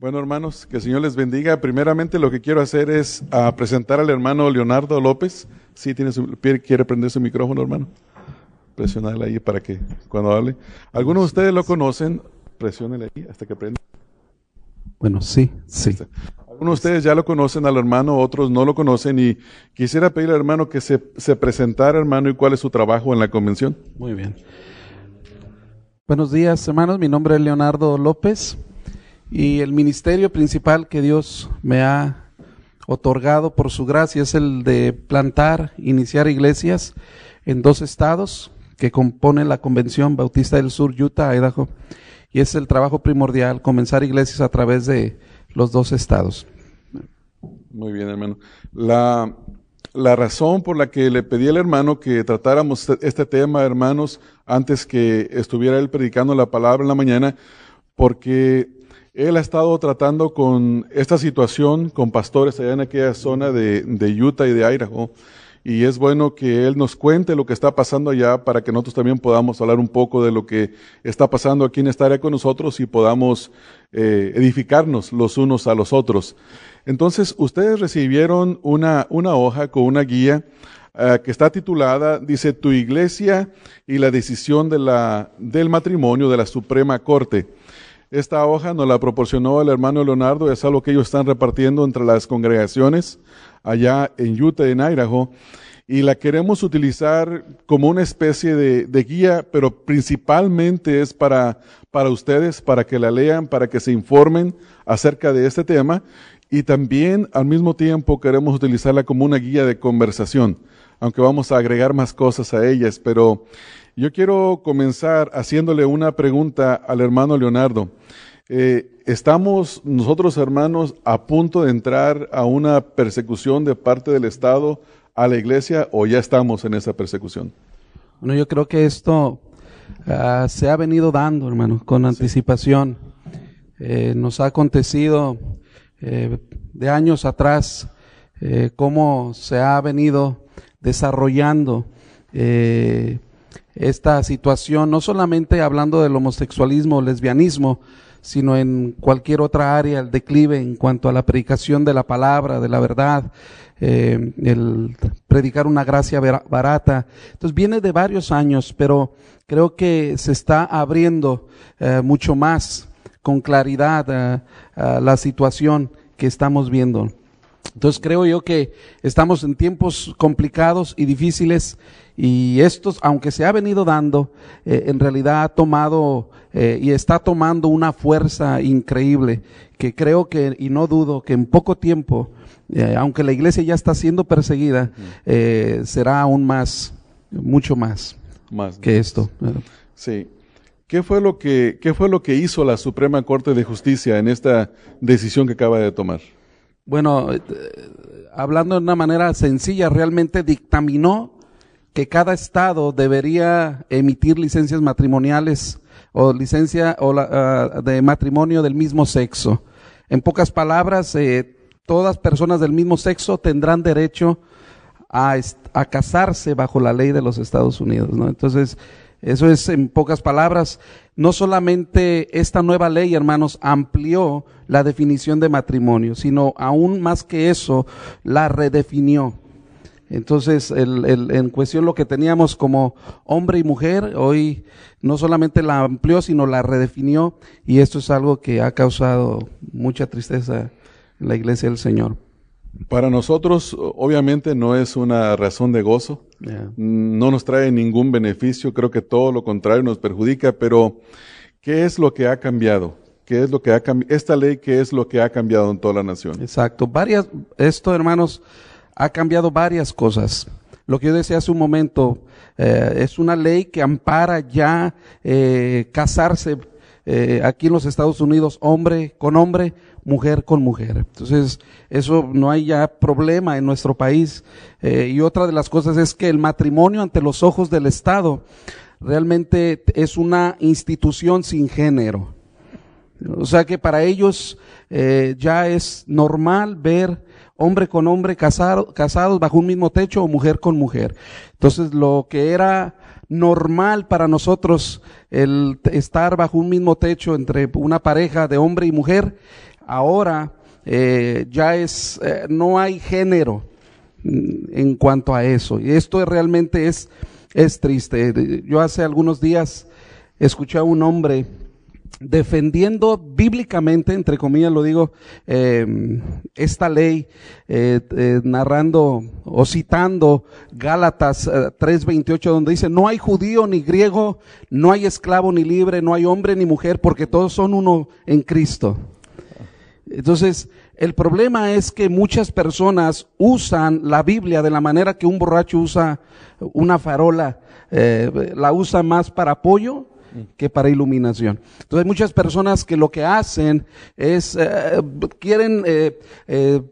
Bueno, hermanos, que el Señor les bendiga. Primeramente lo que quiero hacer es uh, presentar al hermano Leonardo López. Sí, tiene su, quiere prender su micrófono, hermano. Presionarle ahí para que cuando hable. Algunos de ustedes lo conocen, presiónele ahí hasta que prenda. Bueno, sí, sí. Algunos de ustedes ya lo conocen al hermano, otros no lo conocen y quisiera pedirle al hermano que se, se presentara, hermano, y cuál es su trabajo en la convención. Muy bien. Buenos días, hermanos. Mi nombre es Leonardo López. Y el ministerio principal que Dios me ha otorgado por su gracia es el de plantar, iniciar iglesias en dos estados que componen la Convención Bautista del Sur, Utah, Idaho. Y es el trabajo primordial, comenzar iglesias a través de los dos estados. Muy bien, hermano. La, la razón por la que le pedí al hermano que tratáramos este tema, hermanos, antes que estuviera él predicando la palabra en la mañana, porque él ha estado tratando con esta situación con pastores allá en aquella zona de, de, Utah y de Idaho. Y es bueno que Él nos cuente lo que está pasando allá para que nosotros también podamos hablar un poco de lo que está pasando aquí en esta área con nosotros y podamos eh, edificarnos los unos a los otros. Entonces, ustedes recibieron una, una hoja con una guía uh, que está titulada, dice, Tu iglesia y la decisión de la, del matrimonio de la Suprema Corte. Esta hoja nos la proporcionó el hermano Leonardo, es algo que ellos están repartiendo entre las congregaciones allá en Utah en Idaho. Y la queremos utilizar como una especie de, de guía, pero principalmente es para, para ustedes, para que la lean, para que se informen acerca de este tema. Y también al mismo tiempo queremos utilizarla como una guía de conversación, aunque vamos a agregar más cosas a ellas, pero yo quiero comenzar haciéndole una pregunta al hermano Leonardo. Eh, ¿Estamos nosotros, hermanos, a punto de entrar a una persecución de parte del Estado a la iglesia o ya estamos en esa persecución? Bueno, yo creo que esto uh, se ha venido dando, hermano, con anticipación. Eh, nos ha acontecido eh, de años atrás eh, cómo se ha venido desarrollando esta situación, no solamente hablando del homosexualismo o lesbianismo, sino en cualquier otra área, el declive en cuanto a la predicación de la palabra, de la verdad, eh, el predicar una gracia barata. Entonces viene de varios años, pero creo que se está abriendo eh, mucho más con claridad eh, la situación que estamos viendo. Entonces creo yo que estamos en tiempos complicados y difíciles y estos, aunque se ha venido dando, eh, en realidad ha tomado eh, y está tomando una fuerza increíble que creo que, y no dudo, que en poco tiempo, eh, aunque la iglesia ya está siendo perseguida, eh, será aún más, mucho más, Más. que esto. Sí. ¿Qué fue, lo que, ¿Qué fue lo que hizo la Suprema Corte de Justicia en esta decisión que acaba de tomar? Bueno, hablando de una manera sencilla, realmente dictaminó que cada estado debería emitir licencias matrimoniales o licencia o la, uh, de matrimonio del mismo sexo. En pocas palabras, eh, todas personas del mismo sexo tendrán derecho a, casarse bajo la ley de los Estados Unidos. Entonces, eso es en pocas palabras. No solamente esta nueva ley, hermanos, amplió la definición de matrimonio, sino aún más que eso, la redefinió. Entonces, el, el, en cuestión lo que teníamos como hombre y mujer, hoy no solamente la amplió, sino la redefinió, y esto es algo que ha causado mucha tristeza en la iglesia del Señor. Para nosotros, obviamente, no es una razón de gozo, Yeah. no nos trae ningún beneficio, creo que todo lo contrario nos perjudica, pero ¿qué es lo que ha cambiado? ¿Qué es lo que ha cambiado? Esta ley, ¿qué es lo que ha cambiado en toda la nación? Exacto. Varias, esto, hermanos, ha cambiado varias cosas. Lo que yo decía hace un momento, eh, es una ley que ampara ya eh, casarse eh, aquí en los Estados Unidos, hombre con hombre, mujer con mujer. Entonces, eso no hay ya problema en nuestro país. Eh, y otra de las cosas es que el matrimonio ante los ojos del Estado realmente es una institución sin género. O sea que para ellos ya es normal ver hombre con hombre casado, casados bajo un mismo techo o mujer con mujer. Entonces lo que era normal para nosotros el estar bajo un mismo techo entre una pareja de hombre y mujer, ahora eh, ya es, eh, no hay género mm, en cuanto a eso. Y esto realmente es, es triste. Yo hace algunos días escuché a un hombre defendiendo bíblicamente, entre comillas lo digo, eh, esta ley, eh, eh, narrando o citando Gálatas 3:28, donde dice, no hay judío ni griego, no hay esclavo ni libre, no hay hombre ni mujer, porque todos son uno en Cristo. Entonces, el problema es que muchas personas usan la Biblia de la manera que un borracho usa una farola, la usa más para apoyo que para iluminación. Entonces hay muchas personas que lo que hacen es, eh, quieren eh, eh,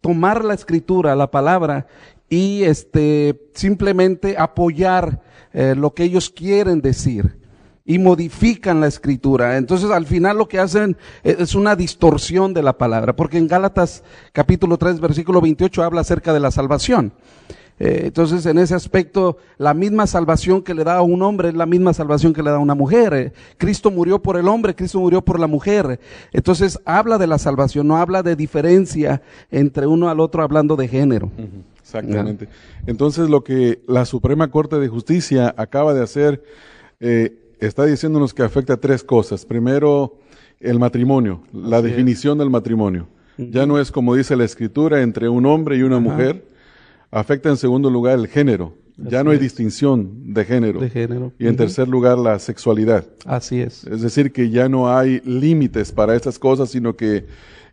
tomar la escritura, la palabra, y este, simplemente apoyar lo que ellos quieren decir y modifican la escritura. Entonces al final lo que hacen es una distorsión de la palabra, porque en Gálatas capítulo 3 versículo 28 habla acerca de la salvación. Eh, entonces, en ese aspecto, la misma salvación que le da a un hombre es la misma salvación que le da a una mujer. Eh, Cristo murió por el hombre, Cristo murió por la mujer. Entonces, habla de la salvación, no habla de diferencia entre uno al otro hablando de género. Exactamente. Entonces, lo que la Suprema Corte de Justicia acaba de hacer, eh, está diciéndonos que afecta a tres cosas. Primero, el matrimonio, la definición del matrimonio. Ya no es como dice la escritura entre un hombre y una mujer, Afecta en segundo lugar el género. ya no hay distinción de género. De género. Y en tercer lugar la sexualidad. Así es. Es decir, que ya no hay límites para estas cosas, sino que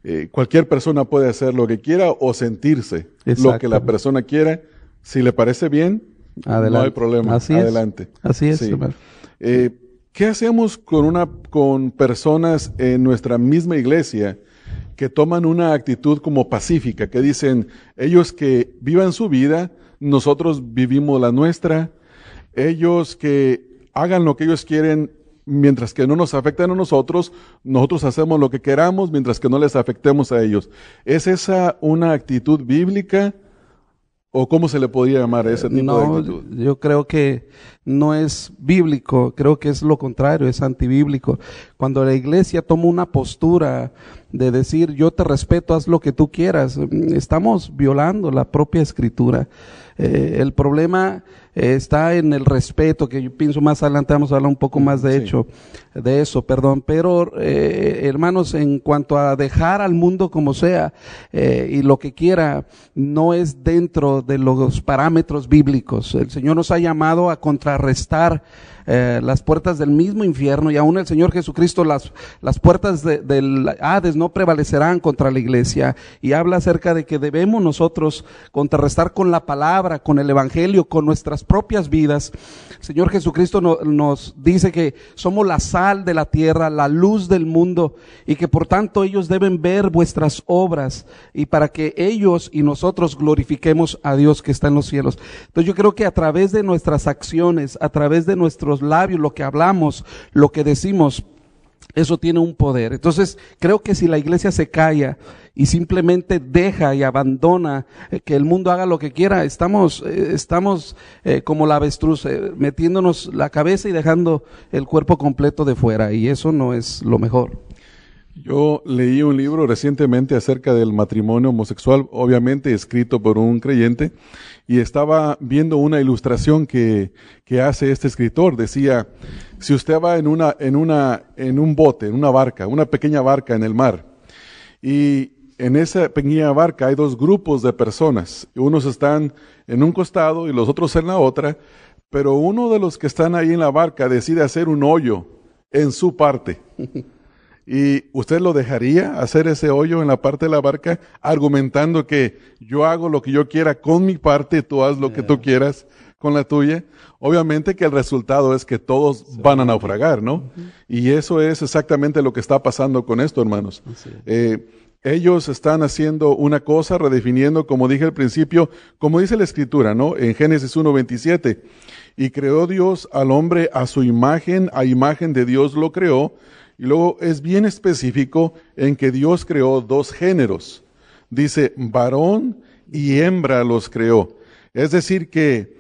eh, cualquier persona puede hacer lo que quiera o sentirse lo que la persona quiera. Si le parece bien, no hay problema. Así Adelante. Así es. Eh, ¿Qué hacemos con, una, con personas en nuestra misma iglesia que toman una actitud como pacífica, que dicen, ellos que vivan su vida, nosotros vivimos la nuestra, ellos que hagan lo que ellos quieren mientras que no nos afecten a nosotros, nosotros hacemos lo que queramos mientras que no les afectemos a ellos. ¿Es esa una actitud bíblica? ¿O cómo se le podría llamar a ese tipo de actitud? Yo creo que no es bíblico, creo que es lo contrario, es antibíblico. Cuando la iglesia toma una postura de decir yo te respeto, haz lo que tú quieras, estamos violando la propia escritura. Eh, el problema eh, está en el respeto, que yo pienso más adelante vamos a hablar un poco más de hecho, de eso, perdón. Pero, eh, hermanos, en cuanto a dejar al mundo como sea y lo que quiera, no es dentro de los parámetros bíblicos. El Señor nos ha llamado a contrarrestar eh, las puertas del mismo infierno y aún el Señor Jesucristo, las, las puertas del Hades no prevalecerán contra la iglesia y habla acerca de que debemos nosotros contrarrestar con la palabra, con el Evangelio, con nuestras propias vidas. Señor Jesucristo nos dice que somos la sal de la tierra, la luz del mundo y que por tanto ellos deben ver vuestras obras y para que ellos y nosotros glorifiquemos a Dios que está en los cielos. Entonces yo creo que a través de nuestras acciones, a través de nuestros labios, lo que hablamos, lo que decimos, eso tiene un poder. Entonces, creo que si la iglesia se calla y simplemente deja y abandona eh, que el mundo haga lo que quiera, estamos, eh, estamos eh, como la avestruz, metiéndonos la cabeza y dejando el cuerpo completo de fuera, y eso no es lo mejor. Yo leí un libro recientemente acerca del matrimonio homosexual, obviamente escrito por un creyente, y estaba viendo una ilustración que, que hace este escritor. Decía, si usted va en una, en una, en un bote, en una barca, una pequeña barca en el mar, y en esa pequeña barca hay dos grupos de personas. Unos están en un costado y los otros en la otra, pero uno de los que están ahí en la barca decide hacer un hoyo en su parte. ¿Y usted lo dejaría hacer ese hoyo en la parte de la barca argumentando que yo hago lo que yo quiera con mi parte, tú haz lo que tú quieras con la tuya? Obviamente que el resultado es que todos van a naufragar, ¿no? Y eso es exactamente lo que está pasando con esto, hermanos. Eh, ellos están haciendo una cosa, redefiniendo, como dije al principio, como dice la escritura, ¿no? En Génesis 1.27. Y creó Dios al hombre a su imagen, a imagen de Dios lo creó, y luego es bien específico en que Dios creó dos géneros. Dice, varón y hembra los creó. Es decir, que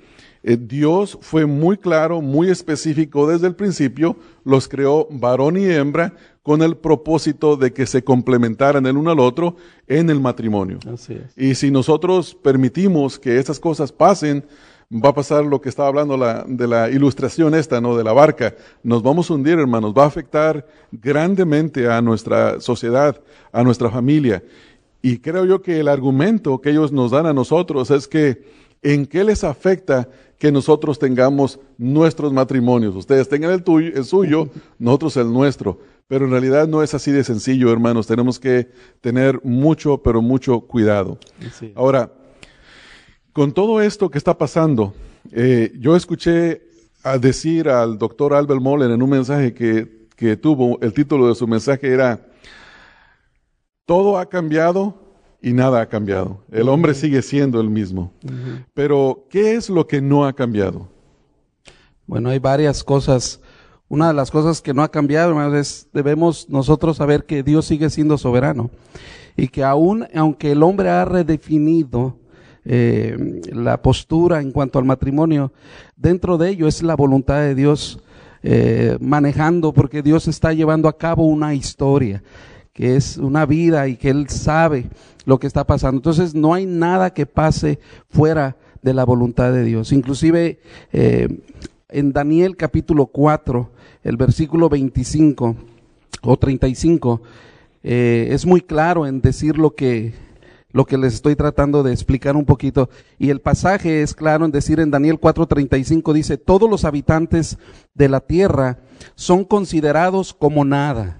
Eh, Dios fue muy claro, muy específico desde el principio, los creó varón y hembra con el propósito de que se complementaran el uno al otro en el matrimonio. Así es. Y si nosotros permitimos que estas cosas pasen, va a pasar lo que estaba hablando la, de la ilustración esta, ¿no? De la barca. Nos vamos a hundir, hermanos. Va a afectar grandemente a nuestra sociedad, a nuestra familia. Y creo yo que el argumento que ellos nos dan a nosotros es que en qué les afecta que nosotros tengamos nuestros matrimonios. Ustedes tengan el, tuyo, el suyo, nosotros el nuestro. Pero en realidad no es así de sencillo, hermanos. Tenemos que tener mucho, pero mucho cuidado. Sí. Ahora, con todo esto que está pasando, eh, yo escuché a decir al doctor Albert Moller en un mensaje que, que tuvo, el título de su mensaje era, todo ha cambiado y nada ha cambiado. El hombre sigue siendo el mismo. Pero, ¿qué es lo que no ha cambiado? Bueno, hay varias cosas. Una de las cosas que no ha cambiado, hermanos, es debemos nosotros saber que Dios sigue siendo soberano y que aún, aunque el hombre ha redefinido eh, la postura en cuanto al matrimonio, dentro de ello es la voluntad de Dios eh, manejando, porque Dios está llevando a cabo una historia que es una vida y que Él sabe lo que está pasando. Entonces no hay nada que pase fuera de la voluntad de Dios. Inclusive eh, en Daniel capítulo 4, el versículo 25 o 35, eh, es muy claro en decir lo que, lo que les estoy tratando de explicar un poquito. Y el pasaje es claro en decir en Daniel 4:35 dice, todos los habitantes de la tierra son considerados como nada.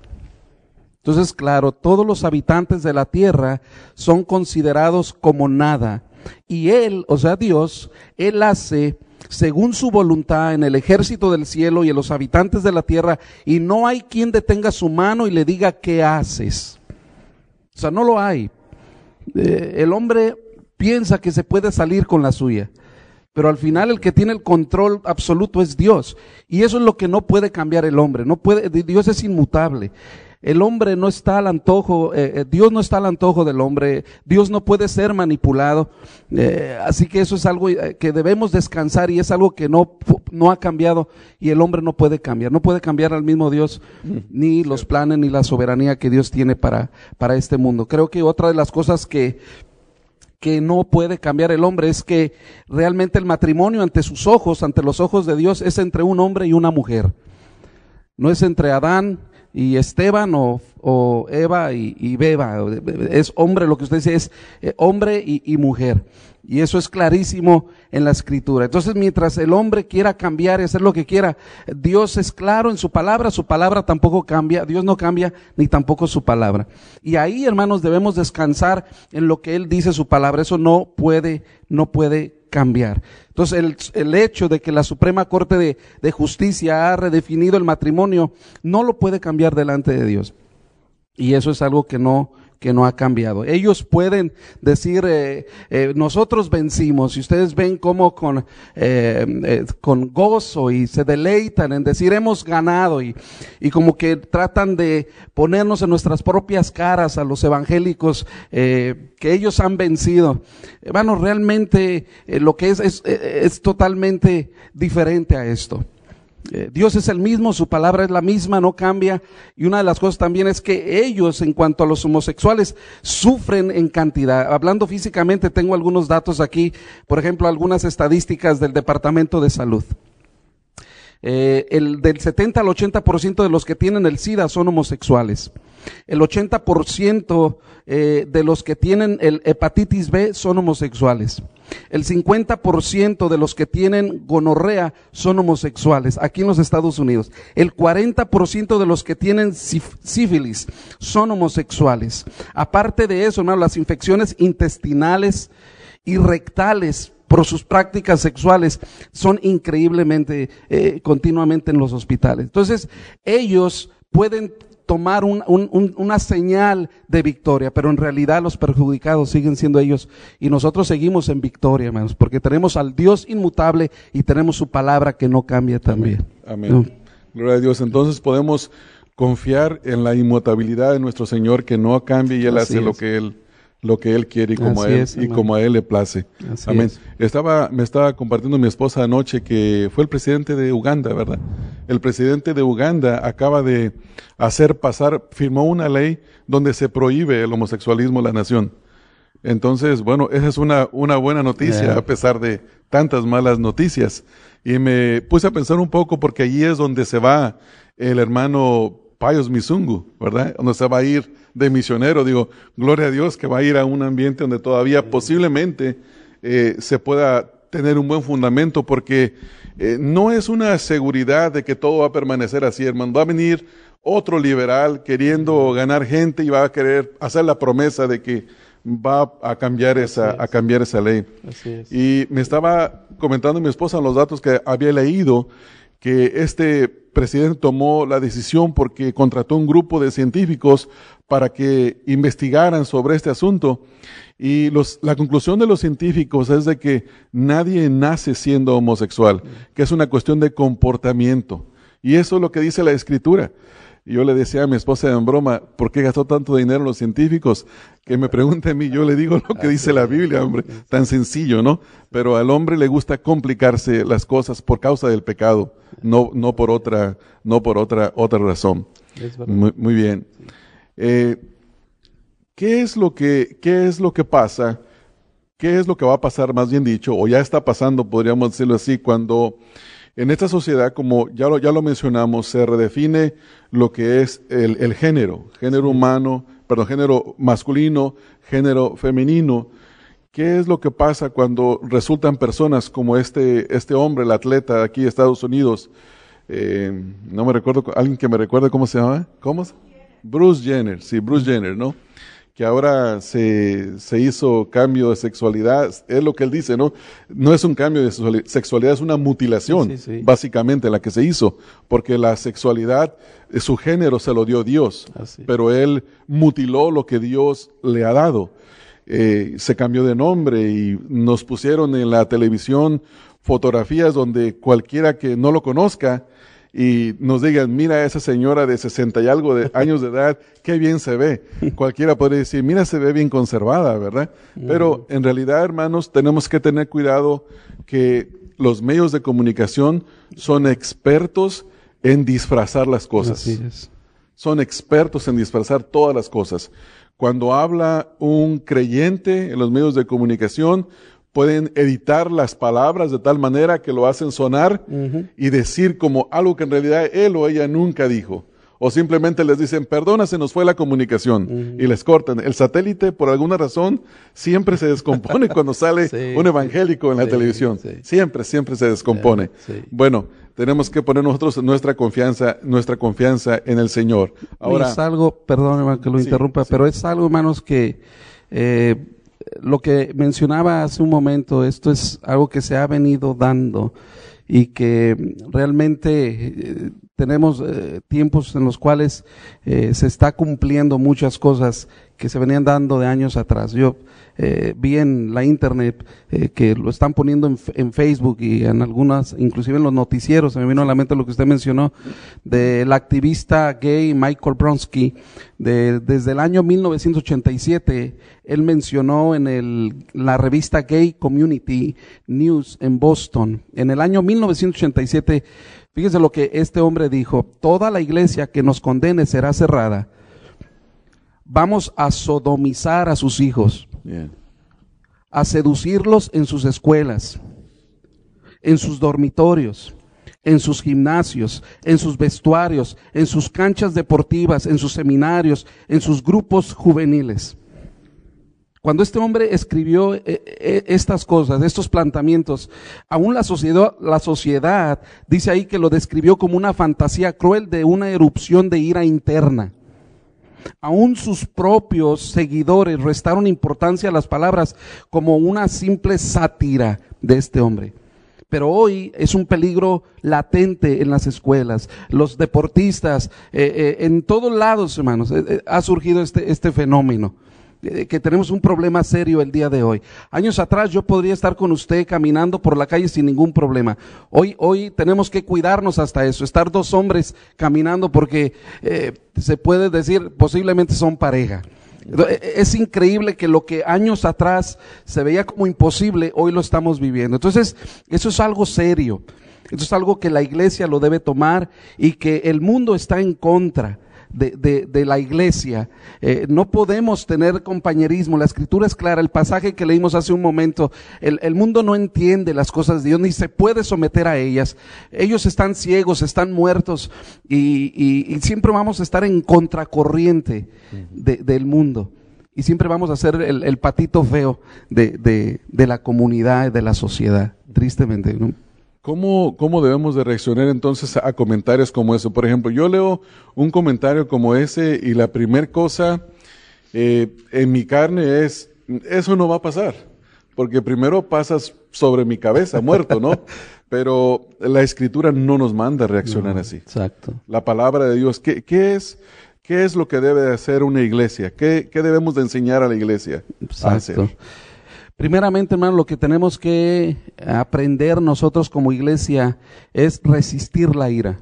Entonces, claro, todos los habitantes de la tierra son considerados como nada. Y Él, o sea, Dios, Él hace según su voluntad en el ejército del cielo y en los habitantes de la tierra, y no hay quien detenga su mano y le diga, ¿qué haces? O sea, no lo hay. Eh, el hombre piensa que se puede salir con la suya, pero al final el que tiene el control absoluto es Dios. Y eso es lo que no puede cambiar el hombre. No puede, Dios es inmutable. El hombre no está al antojo, eh, eh, Dios no está al antojo del hombre, Dios no puede ser manipulado. Eh, así que eso es algo que debemos descansar y es algo que no, no ha cambiado y el hombre no puede cambiar. No puede cambiar al mismo Dios ni los planes ni la soberanía que Dios tiene para, para este mundo. Creo que otra de las cosas que, que no puede cambiar el hombre es que realmente el matrimonio ante sus ojos, ante los ojos de Dios, es entre un hombre y una mujer. No es entre Adán y Esteban o, Eva y, y, Beba. Es hombre, lo que usted dice es eh, hombre y, y, mujer. Y eso es clarísimo en la escritura. Entonces, mientras el hombre quiera cambiar y hacer lo que quiera, Dios es claro en su palabra, su palabra tampoco cambia, Dios no cambia ni tampoco su palabra. Y ahí, hermanos, debemos descansar en lo que Él dice su palabra. Eso no puede, no puede cambiar. Entonces, el, el, hecho de que la Suprema Corte de, de, Justicia ha redefinido el matrimonio no lo puede cambiar delante de Dios. Y eso es algo que no, que no ha cambiado. Ellos pueden decir, eh, eh, nosotros vencimos, y ustedes ven cómo con, eh, con gozo y se deleitan en decir hemos ganado, y, y como que tratan de ponernos en nuestras propias caras a los evangélicos que ellos han vencido. Hermano, realmente lo que es, es, es totalmente diferente a esto. Eh, Dios es el mismo, su palabra es la misma, no cambia. Y una de las cosas también es que ellos, en cuanto a los homosexuales, sufren en cantidad. Hablando físicamente, tengo algunos datos aquí, por ejemplo, algunas estadísticas del Departamento de Salud. Eh, el del 70 al 80% de los que tienen el SIDA son homosexuales. El 80% eh, de los que tienen el hepatitis B son homosexuales. El 50% de los que tienen gonorrea son homosexuales aquí en los Estados Unidos. El 40% de los que tienen sífilis son homosexuales. Aparte de eso, hermano, las infecciones intestinales y rectales por sus prácticas sexuales son increíblemente eh, continuamente en los hospitales. Entonces, ellos pueden tomar un, un, una señal de victoria, pero en realidad los perjudicados siguen siendo ellos y nosotros seguimos en victoria, hermanos, porque tenemos al Dios inmutable y tenemos su palabra que no cambia también. Amén. Amén. Gloria a Dios. Entonces podemos confiar en la inmutabilidad de nuestro Señor que no cambia y Él Así hace es. lo que Él lo que Él quiere y como, a él, y como a Él le place. Amén. Estaba, me estaba compartiendo mi esposa anoche que fue el presidente de Uganda, ¿verdad? El presidente de Uganda acaba de hacer pasar, firmó una ley donde se prohíbe el homosexualismo en la nación. Entonces, bueno, esa es una, una buena noticia a pesar de tantas malas noticias. Y me puse a pensar un poco porque allí es donde se va el hermano Payos Misungu, ¿verdad? Donde se va a ir de misionero. Digo, gloria a Dios que va a ir a un ambiente donde todavía posiblemente eh, se pueda tener un buen fundamento porque eh, no es una seguridad de que todo va a permanecer así, hermano. Va a venir otro liberal queriendo ganar gente y va a querer hacer la promesa de que va a cambiar esa, a cambiar esa ley. Y me estaba comentando mi esposa los datos que había leído que este presidente tomó la decisión porque contrató un grupo de científicos para que investigaran sobre este asunto. Y los, la conclusión de los científicos es de que nadie nace siendo homosexual, que es una cuestión de comportamiento. Y eso es lo que dice la escritura. Y yo le decía a mi esposa en broma, ¿por qué gastó tanto dinero los científicos? Que me pregunte a mí, yo le digo lo que dice la Biblia, hombre, tan sencillo, ¿no? Pero al hombre le gusta complicarse las cosas por causa del pecado, no, no por otra, no por otra, otra razón. Muy, muy, bien. Eh, ¿Qué es lo que, qué es lo que pasa? ¿Qué es lo que va a pasar, más bien dicho, o ya está pasando, podríamos decirlo así, cuando en esta sociedad, como ya lo, ya lo mencionamos, se redefine lo que es el, género, género humano, perdón, género masculino, género femenino. ¿Qué es lo que pasa cuando resultan personas como este, este hombre, el atleta aquí de Estados Unidos? Eh, no me recuerdo, alguien que me recuerde cómo se llama. ¿Cómo? Bruce Jenner, sí, Bruce Jenner, ¿no? Que ahora se, se, hizo cambio de sexualidad, es lo que él dice, ¿no? No es un cambio de sexualidad, es una mutilación, básicamente, la que se hizo, porque la sexualidad, eh, su género se lo dio Dios, pero él mutiló lo que Dios le ha dado. Eh, se cambió de nombre y nos pusieron en la televisión fotografías donde cualquiera que no lo conozca, y nos digan, mira esa señora de 60 y algo de años de edad, qué bien se ve. Cualquiera podría decir, mira, se ve bien conservada, ¿verdad? Pero en realidad, hermanos, tenemos que tener cuidado que los medios de comunicación son expertos en disfrazar las cosas. Son expertos en disfrazar todas las cosas. Cuando habla un creyente en los medios de comunicación, pueden editar las palabras de tal manera que lo hacen sonar y decir como algo que en realidad él o ella nunca dijo. O simplemente les dicen, perdona, se nos fue la comunicación y les cortan. El satélite, por alguna razón, siempre se descompone cuando sale un evangélico en la televisión. Siempre, siempre se descompone. Bueno, tenemos que poner nosotros nuestra confianza, nuestra confianza en el Señor. Ahora, es algo, perdón hermano que lo interrumpa, pero es algo, hermanos, que eh, lo que mencionaba hace un momento, esto es algo que se ha venido dando y que realmente eh, tenemos eh, tiempos en los cuales eh, se está cumpliendo muchas cosas que se venían dando de años atrás. Yo eh, vi en la internet eh, que lo están poniendo en, Facebook y en algunas, inclusive en los noticieros, se me vino a la mente lo que usted mencionó, del activista gay Michael Bronsky, de, desde el año 1987, él mencionó en el, la revista Gay Community News en Boston, en el año 1987, fíjese lo que este hombre dijo, toda la iglesia que nos condene será cerrada. Vamos a sodomizar a sus hijos a seducirlos en sus escuelas, en sus dormitorios, en sus gimnasios, en sus vestuarios, en sus canchas deportivas, en sus seminarios, en sus grupos juveniles. Cuando este hombre escribió eh, eh, estas cosas, estos planteamientos, aún la sociedad, dice ahí que lo describió como una fantasía cruel de una erupción de ira interna. Aún sus propios seguidores restaron importancia a las palabras como una simple sátira de este hombre. Pero hoy es un peligro latente en las escuelas. Los deportistas, eh, en todos lados, hermanos, ha surgido este, este fenómeno que tenemos un problema serio el día de hoy. Años atrás yo podría estar con usted caminando por la calle sin ningún problema. Hoy, hoy tenemos que cuidarnos hasta eso, estar dos hombres caminando porque eh, se puede decir posiblemente son pareja. Es increíble que lo que años atrás se veía como imposible, hoy lo estamos viviendo. Entonces, eso es algo serio. Eso es algo que la iglesia lo debe tomar y que el mundo está en contra de, la iglesia. Eh, no podemos tener compañerismo. La escritura es clara. El pasaje que leímos hace un momento, el, mundo no entiende las cosas de Dios ni se puede someter a ellas. Ellos están ciegos, están muertos y, siempre vamos a estar en contracorriente del mundo. Y siempre vamos a ser el, patito feo de, de la comunidad, de la sociedad, tristemente. ¿no? ¿Cómo, ¿Cómo debemos de reaccionar entonces a comentarios como eso? Por ejemplo, yo leo un comentario como ese y la primera cosa eh, en mi carne es, eso no va a pasar, porque primero pasas sobre mi cabeza, muerto, ¿no? Pero la escritura no nos manda a reaccionar así. Exacto. La palabra de Dios, ¿qué, qué es? ¿Qué es lo que debe de hacer una iglesia? ¿Qué, qué debemos de enseñar a la iglesia Exacto. a hacer? Primeramente, hermano, lo que tenemos que aprender nosotros como iglesia es resistir la ira.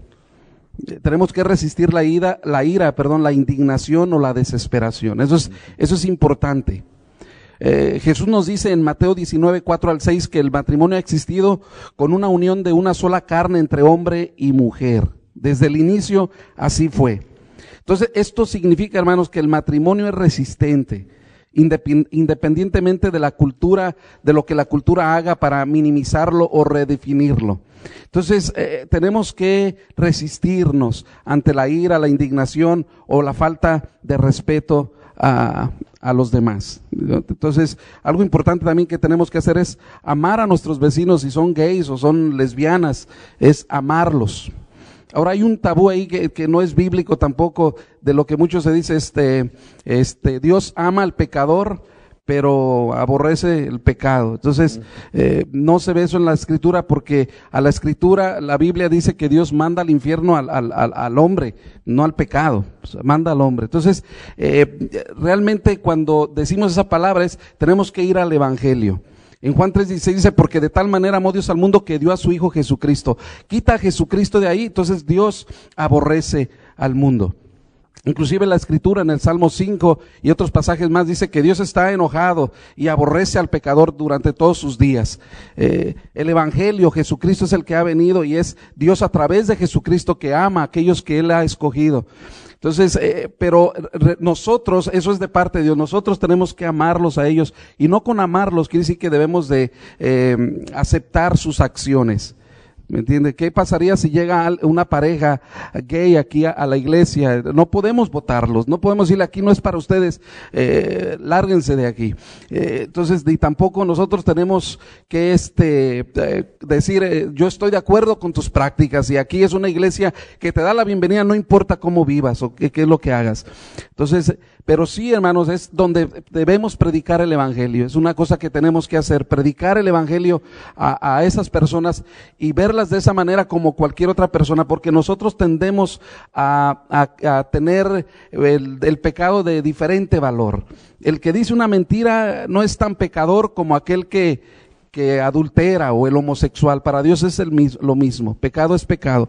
Tenemos que resistir la ira, la ira, perdón, la indignación o la desesperación. Eso es, eso es importante. Eh, Jesús nos dice en Mateo 19, 4 al 6 que el matrimonio ha existido con una unión de una sola carne entre hombre y mujer. Desde el inicio así fue. Entonces, esto significa, hermanos, que el matrimonio es resistente independientemente de la cultura, de lo que la cultura haga para minimizarlo o redefinirlo. Entonces, eh, tenemos que resistirnos ante la ira, la indignación o la falta de respeto a, a, los demás. Entonces, algo importante también que tenemos que hacer es amar a nuestros vecinos si son gays o son lesbianas, es amarlos. Ahora hay un tabú ahí que, no es bíblico tampoco, de lo que mucho se dice, este, este, Dios ama al pecador, pero aborrece el pecado. Entonces, eh, no se ve eso en la escritura porque a la escritura la Biblia dice que Dios manda al infierno al, al, al hombre, no al pecado, manda al hombre. Entonces, eh, realmente cuando decimos esa palabra es, tenemos que ir al Evangelio. En Juan 3:16 dice, porque de tal manera amó Dios al mundo que dio a su Hijo Jesucristo. Quita a Jesucristo de ahí, entonces Dios aborrece al mundo. Inclusive la escritura en el Salmo 5 y otros pasajes más dice que Dios está enojado y aborrece al pecador durante todos sus días. Eh, el Evangelio, Jesucristo es el que ha venido y es Dios a través de Jesucristo que ama a aquellos que Él ha escogido. Entonces, eh, pero nosotros, eso es de parte de Dios, nosotros tenemos que amarlos a ellos y no con amarlos quiere decir que debemos de eh, aceptar sus acciones. ¿Me entiende? ¿Qué pasaría si llega una pareja gay aquí a, la iglesia? No podemos votarlos, no podemos decirle aquí no es para ustedes, eh, lárguense de aquí. Eh, entonces, ni tampoco nosotros tenemos que este, eh, decir yo estoy de acuerdo con tus prácticas y aquí es una iglesia que te da la bienvenida, no importa cómo vivas o qué, qué es lo que hagas. Entonces, pero sí, hermanos, es donde debemos predicar el Evangelio. Es una cosa que tenemos que hacer, predicar el Evangelio a, esas personas y verlas de esa manera como cualquier otra persona, porque nosotros tendemos a, tener el, el, pecado de diferente valor. El que dice una mentira no es tan pecador como aquel que, que adultera o el homosexual. Para Dios es el, lo mismo. Pecado es pecado.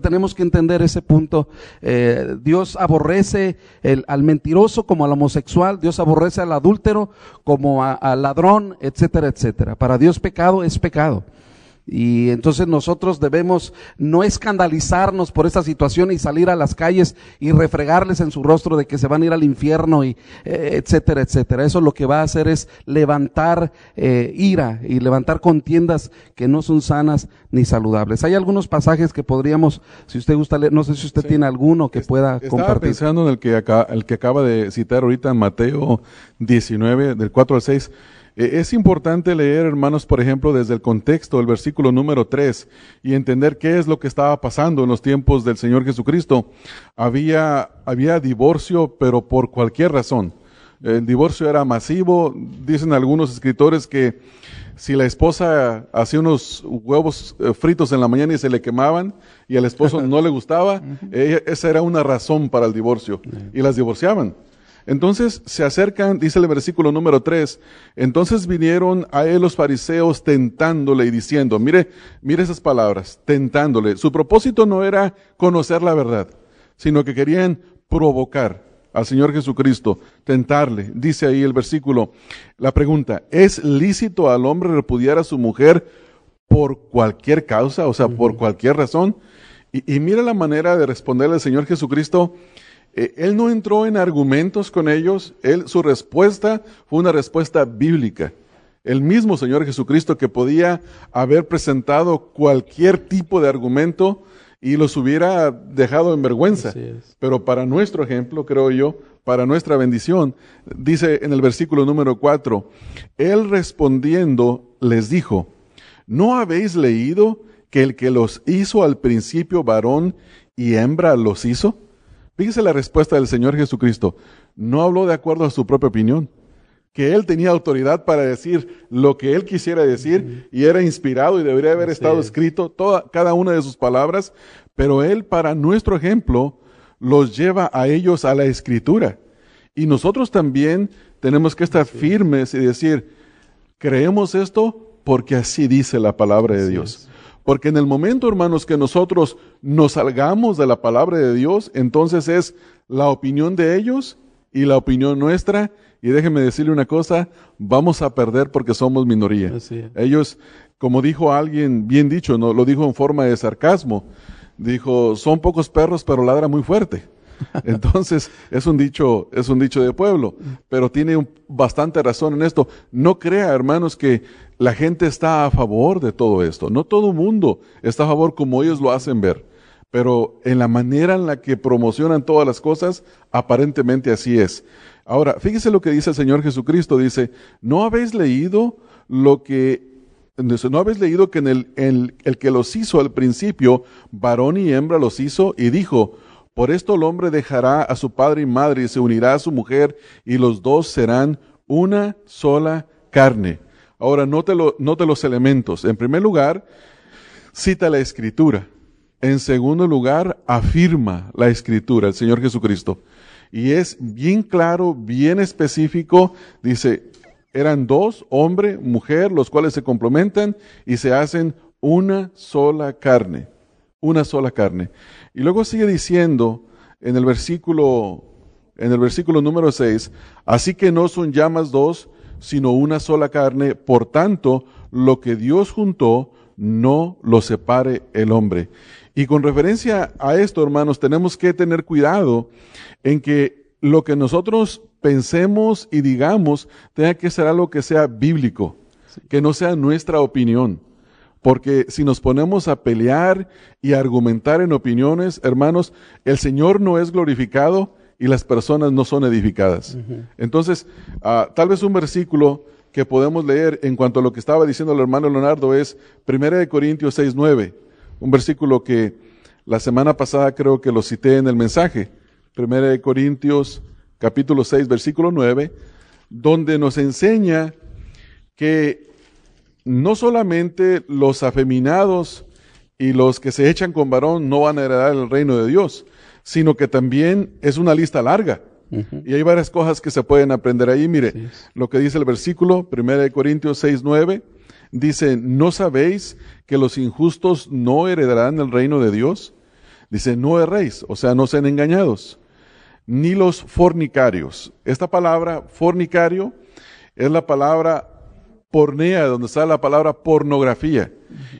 Tenemos que entender ese punto. Eh, Dios aborrece el, al mentiroso como al homosexual, Dios aborrece al adúltero como al ladrón, etcétera, etcétera. Para Dios pecado es pecado. Y entonces nosotros debemos no escandalizarnos por esta situación y salir a las calles y refregarles en su rostro de que se van a ir al infierno y eh, etcétera, etcétera. Eso lo que va a hacer es levantar eh, ira y levantar contiendas que no son sanas ni saludables. Hay algunos pasajes que podríamos, si usted gusta leer, no sé si usted tiene alguno que pueda Estaba compartir. pensando en el que, acá, el que acaba de citar ahorita en Mateo 19, del 4 al 6 eh, es importante leer, hermanos, por ejemplo, desde el contexto del versículo número 3 y entender qué es lo que estaba pasando en los tiempos del Señor Jesucristo. Había, había divorcio, pero por cualquier razón. El divorcio era masivo. Dicen algunos escritores que si la esposa hacía unos huevos eh, fritos en la mañana y se le quemaban y al esposo no le gustaba, esa era una razón para el divorcio. Y las divorciaban. Entonces se acercan, dice el versículo número 3, entonces vinieron a él los fariseos tentándole y diciendo, mire, mire esas palabras, tentándole. Su propósito no era conocer la verdad, sino que querían provocar, al Señor Jesucristo, tentarle. Dice ahí el versículo, la pregunta, ¿es lícito al hombre repudiar a su mujer por cualquier causa, o sea, por cualquier razón? Y, mira la manera de responderle al Señor Jesucristo. Eh, él no entró en argumentos con ellos, él, su respuesta fue una respuesta bíblica. El mismo Señor Jesucristo que podía haber presentado cualquier tipo de argumento y los hubiera dejado en vergüenza. Pero para nuestro ejemplo, creo yo, para nuestra bendición, dice en el versículo número 4, Él respondiendo les dijo, ¿no habéis leído que el que los hizo al principio varón y hembra los hizo? Fíjese la respuesta del Señor Jesucristo. No habló de acuerdo a su propia opinión, que él tenía autoridad para decir lo que él quisiera decir y era inspirado y debería haber estado escrito toda, cada una de sus palabras, pero él para nuestro ejemplo los lleva a ellos a la escritura. Y nosotros también tenemos que estar firmes y decir, creemos esto porque así dice la palabra de Dios. Porque en el momento, hermanos, que nosotros nos salgamos de la palabra de Dios, entonces es la opinión de ellos y la opinión nuestra. Y déjeme decirle una cosa, vamos a perder porque somos minoría. Ellos, como dijo alguien bien dicho, no lo dijo en forma de sarcasmo, dijo, son pocos perros pero ladra muy fuerte. Entonces, es un dicho, es un dicho de pueblo, pero tiene bastante razón en esto. No crea, hermanos, que la gente está a favor de todo esto. No todo mundo está a favor como ellos lo hacen ver. Pero en la manera en la que promocionan todas las cosas, aparentemente así es. Ahora, fíjese lo que dice el Señor Jesucristo. Dice, ¿no habéis leído lo que ¿No habéis leído que en el, el que los hizo al principio, varón y hembra los hizo y dijo, por esto el hombre dejará a su padre y madre y se unirá a su mujer y los dos serán una sola carne. Ahora, note, los elementos. En primer lugar, cita la escritura. En segundo lugar, afirma la escritura, el Señor Jesucristo. Y es bien claro, bien específico. Dice, eran dos, hombre, mujer, los cuales se complementan y se hacen una sola carne. Una sola carne. Y luego sigue diciendo en el versículo, en el versículo número 6, así que no son llamas dos, sino una sola carne, por tanto, lo que Dios juntó, no lo separe el hombre. Y con referencia a esto, hermanos, tenemos que tener cuidado en que lo que nosotros pensemos y digamos tenga que ser algo que sea bíblico, que no sea nuestra opinión. Porque si nos ponemos a pelear y a argumentar en opiniones, hermanos, el Señor no es glorificado y las personas no son edificadas. Entonces, ah, tal vez un versículo que podemos leer en cuanto a lo que estaba diciendo el hermano Leonardo es 1 Corintios 6, 9, un versículo que la semana pasada creo que lo cité en el mensaje. 1 Corintios capítulo 6, versículo 9, donde nos enseña que no solamente los afeminados y los que se echan con varón no van a heredar el reino de Dios, sino que también es una lista larga. Y hay varias cosas que se pueden aprender ahí. Mire, lo que dice el versículo, 1 Corintios 6, 9, dice, ¿no sabéis que los injustos no heredarán el reino de Dios? Dice, no erréis, o sea, no sean engañados, ni los fornicarios. Esta palabra, fornicario, es la palabra pornea, donde está la palabra pornografía.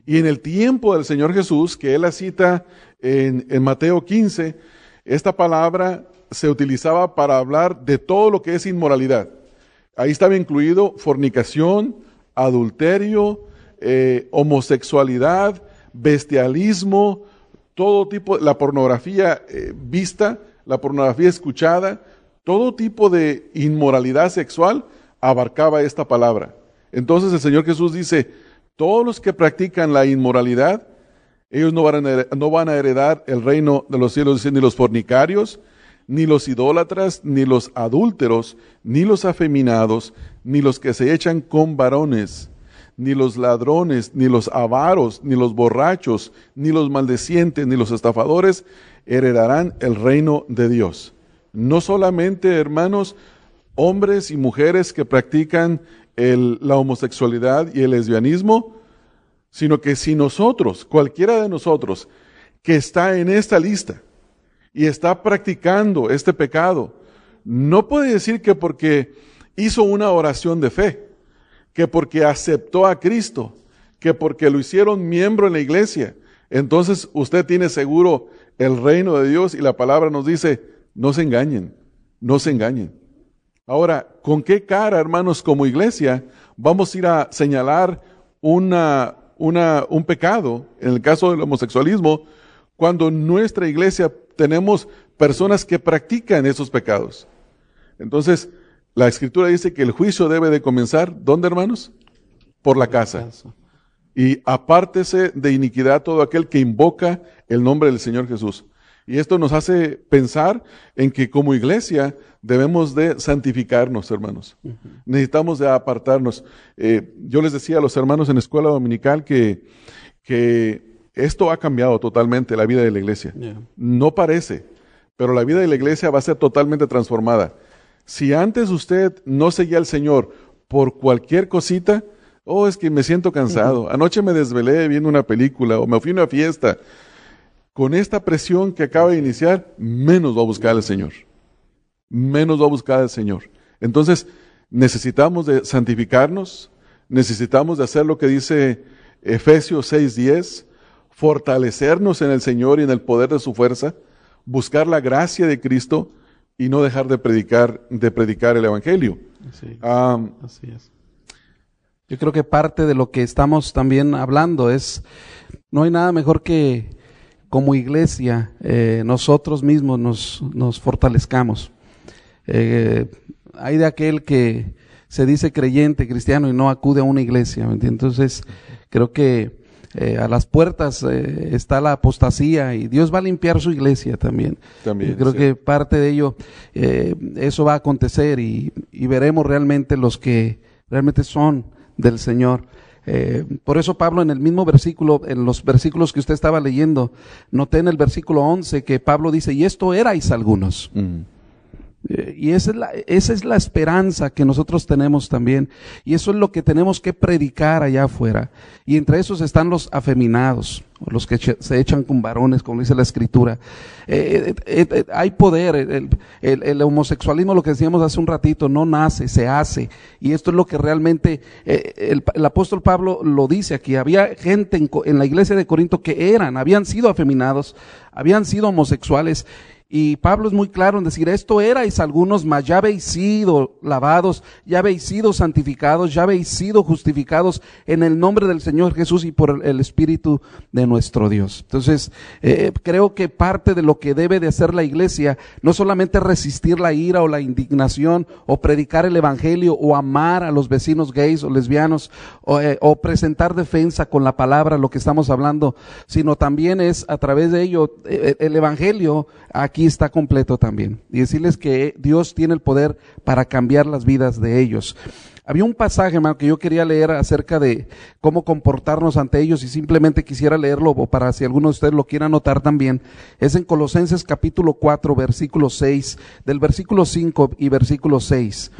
Y en el tiempo del Señor Jesús, que él la cita en, Mateo 15, esta palabra se utilizaba para hablar de todo lo que es inmoralidad. Ahí estaba incluido fornicación, adulterio, eh, homosexualidad, bestialismo, todo tipo, la pornografía eh, vista, la pornografía escuchada, todo tipo de inmoralidad sexual abarcaba esta palabra. Entonces el Señor Jesús dice, todos los que practican la inmoralidad, ellos no van, a, heredar el reino de los cielos, ni los fornicarios, ni los idólatras, ni los adúlteros, ni los afeminados, ni los que se echan con varones, ni los ladrones, ni los avaros, ni los borrachos, ni los maldecientes, ni los estafadores heredarán el reino de Dios. No solamente, hermanos, hombres y mujeres que practican la homosexualidad y el lesbianismo, sino que si nosotros, cualquiera de nosotros, que está en esta lista y está practicando este pecado, no puede decir que porque hizo una oración de fe, que porque aceptó a Cristo, que porque lo hicieron miembro en la iglesia, entonces usted tiene seguro el reino de Dios y la palabra nos dice, no se engañen, no se engañen. Ahora, ¿con qué cara, hermanos, como iglesia, vamos a ir a señalar una, una, un pecado, en el caso del homosexualismo, cuando en nuestra iglesia tenemos personas que practican esos pecados? Entonces, la escritura dice que el juicio debe de comenzar, ¿dónde, hermanos? Por la casa. Y apártese de iniquidad todo aquel que invoca el nombre del Señor Jesús. Y esto nos hace pensar en que como iglesia debemos de santificarnos, hermanos. Necesitamos de apartarnos. Eh, yo les decía a los hermanos en escuela dominical que, que esto ha cambiado totalmente la vida de la iglesia. No parece, pero la vida de la iglesia va a ser totalmente transformada. Si antes usted no seguía al Señor por cualquier cosita, oh, es que me siento cansado. Anoche me desvelé viendo una película o me fui a una fiesta con esta presión que acaba de iniciar, menos va a buscar al Señor. Menos va a buscar al Señor. Entonces, necesitamos de santificarnos, necesitamos de hacer lo que dice Efesios 6:10, fortalecernos en el Señor y en el poder de su fuerza, buscar la gracia de Cristo y no dejar de predicar, de predicar el Evangelio. Así es. Yo creo que parte de lo que estamos también hablando es, no hay nada mejor que como iglesia eh, nosotros mismos nos, nos fortalezcamos. Eh, hay de aquel que se dice creyente, cristiano y no acude a una iglesia. Entonces, creo que eh, a las puertas está la apostasía y Dios va a limpiar su iglesia también. también creo que parte de ello, eso va a acontecer y, y veremos realmente los que realmente son del Señor. Eh, por eso Pablo en el mismo versículo, en los versículos que usted estaba leyendo, noté en el versículo 11 que Pablo dice, y esto erais algunos. Mm. Eh, y esa es, la, esa es la esperanza que nosotros tenemos también. Y eso es lo que tenemos que predicar allá afuera. Y entre esos están los afeminados, los que se echan con varones, como dice la escritura. Eh, eh, hay poder. El, el, homosexualismo, lo que decíamos hace un ratito, no nace, se hace. Y esto es lo que realmente el, apóstol Pablo lo dice aquí. Había gente en, en la iglesia de Corinto que eran, habían sido afeminados, habían sido homosexuales y Pablo es muy claro en decir, esto erais algunos, mas ya habéis sido lavados, ya habéis sido santificados, ya habéis sido justificados en el nombre del Señor Jesús y por el Espíritu de nuestro Dios. Entonces, eh, creo que parte de lo que debe de hacer la iglesia, no solamente resistir la ira o la indignación, o predicar el Evangelio, o amar a los vecinos gays o lesbianos, o, eh, presentar defensa con la palabra, lo que estamos hablando, sino también es a través de ello, eh, el Evangelio, aquí está completo también. Y decirles que Dios tiene el poder para cambiar las vidas de ellos. Había un pasaje, hermano, que yo quería leer acerca de cómo comportarnos ante ellos y simplemente quisiera leerlo para si alguno de ustedes lo quiera anotar también. Es en Colosenses capítulo 4, versículo 6, del versículo 5 y versículo 6.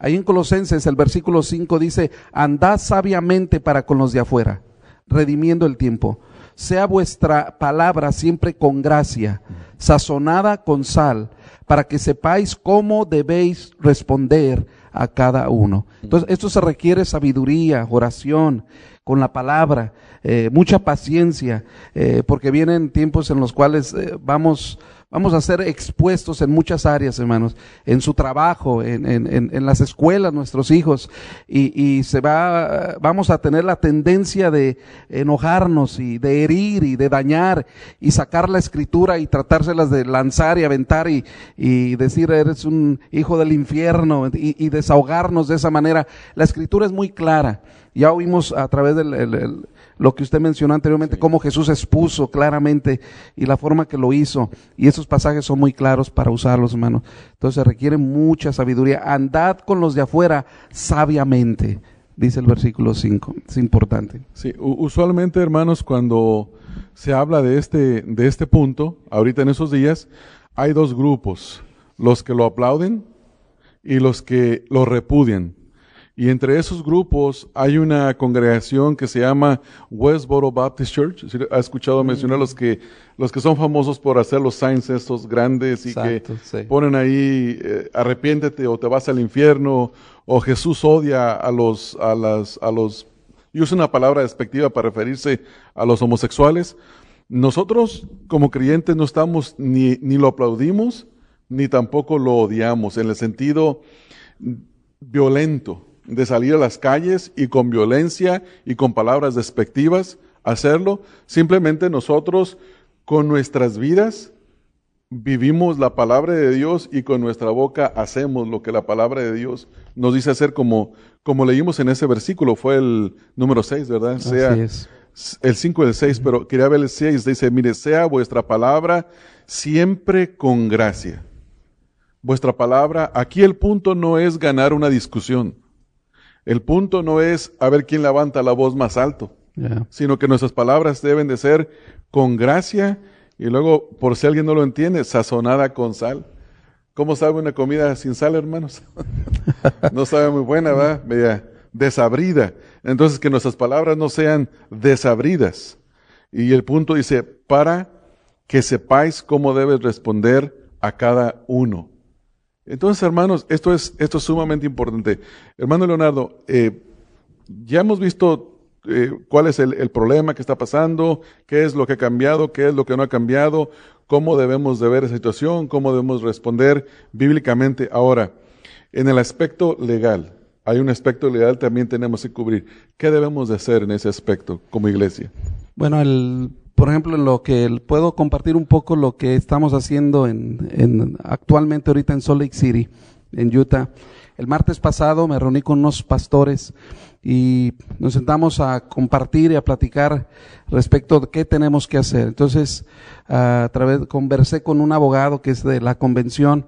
Ahí en Colosenses el versículo 5 dice, andad sabiamente para con los de afuera, redimiendo el tiempo sea vuestra palabra siempre con gracia, sazonada con sal, para que sepáis cómo debéis responder a cada uno. Entonces, esto se requiere sabiduría, oración, con la palabra, eh, mucha paciencia, eh, porque vienen tiempos en los cuales eh, vamos Vamos a ser expuestos en muchas áreas, hermanos, en su trabajo, en, en, en las escuelas, nuestros hijos, y, y, se va, vamos a tener la tendencia de enojarnos y de herir y de dañar y sacar la escritura y tratárselas de lanzar y aventar y, y decir eres un hijo del infierno y, y, desahogarnos de esa manera. La escritura es muy clara. Ya oímos a través el, lo que usted mencionó anteriormente, cómo Jesús expuso claramente y la forma que lo hizo. Y esos pasajes son muy claros para usarlos, hermano. Entonces requiere mucha sabiduría. Andad con los de afuera sabiamente, dice el versículo 5. Es importante. Sí, usualmente, hermanos, cuando se habla de este, de este punto, ahorita en esos días, hay dos grupos, los que lo aplauden y los que lo repudian. Y entre esos grupos hay una congregación que se llama Westboro Baptist Church. ¿Ha escuchado mencionar los que, los que son famosos por hacer los signs estos grandes y que ponen ahí, eh, arrepiéntete o te vas al infierno, o Jesús odia a los, a las, a los, y usa una palabra despectiva para referirse a los homosexuales. Nosotros como creyentes no estamos ni, ni lo aplaudimos, ni tampoco lo odiamos en el sentido violento de salir a las calles y con violencia y con palabras despectivas hacerlo. Simplemente nosotros con nuestras vidas vivimos la palabra de Dios y con nuestra boca hacemos lo que la palabra de Dios nos dice hacer como, como leímos en ese versículo, fue el número 6, ¿verdad? Sea el 5 y el 6, pero quería ver el 6, dice, mire, sea vuestra palabra siempre con gracia. Vuestra palabra, aquí el punto no es ganar una discusión. El punto no es a ver quién levanta la voz más alto, sino que nuestras palabras deben de ser con gracia y luego, por si alguien no lo entiende, sazonada con sal. ¿Cómo sabe una comida sin sal, hermanos? no sabe muy buena, ¿va? Media desabrida. Entonces, que nuestras palabras no sean desabridas. Y el punto dice, para que sepáis cómo debes responder a cada uno. Entonces, hermanos, esto es, esto es sumamente importante. Hermano Leonardo, eh, ya hemos visto eh, cuál es el, el, problema que está pasando, qué es lo que ha cambiado, qué es lo que no ha cambiado, cómo debemos de ver esa situación, cómo debemos responder bíblicamente. Ahora, en el aspecto legal, hay un aspecto legal también tenemos que cubrir. ¿Qué debemos de hacer en ese aspecto como iglesia? Bueno, por ejemplo, lo que puedo compartir un poco lo que estamos haciendo en, en, actualmente ahorita en Salt Lake City, en Utah. El martes pasado me reuní con unos pastores y nos sentamos a compartir y a platicar respecto de qué tenemos que hacer. Entonces, a través, conversé con un abogado que es de la convención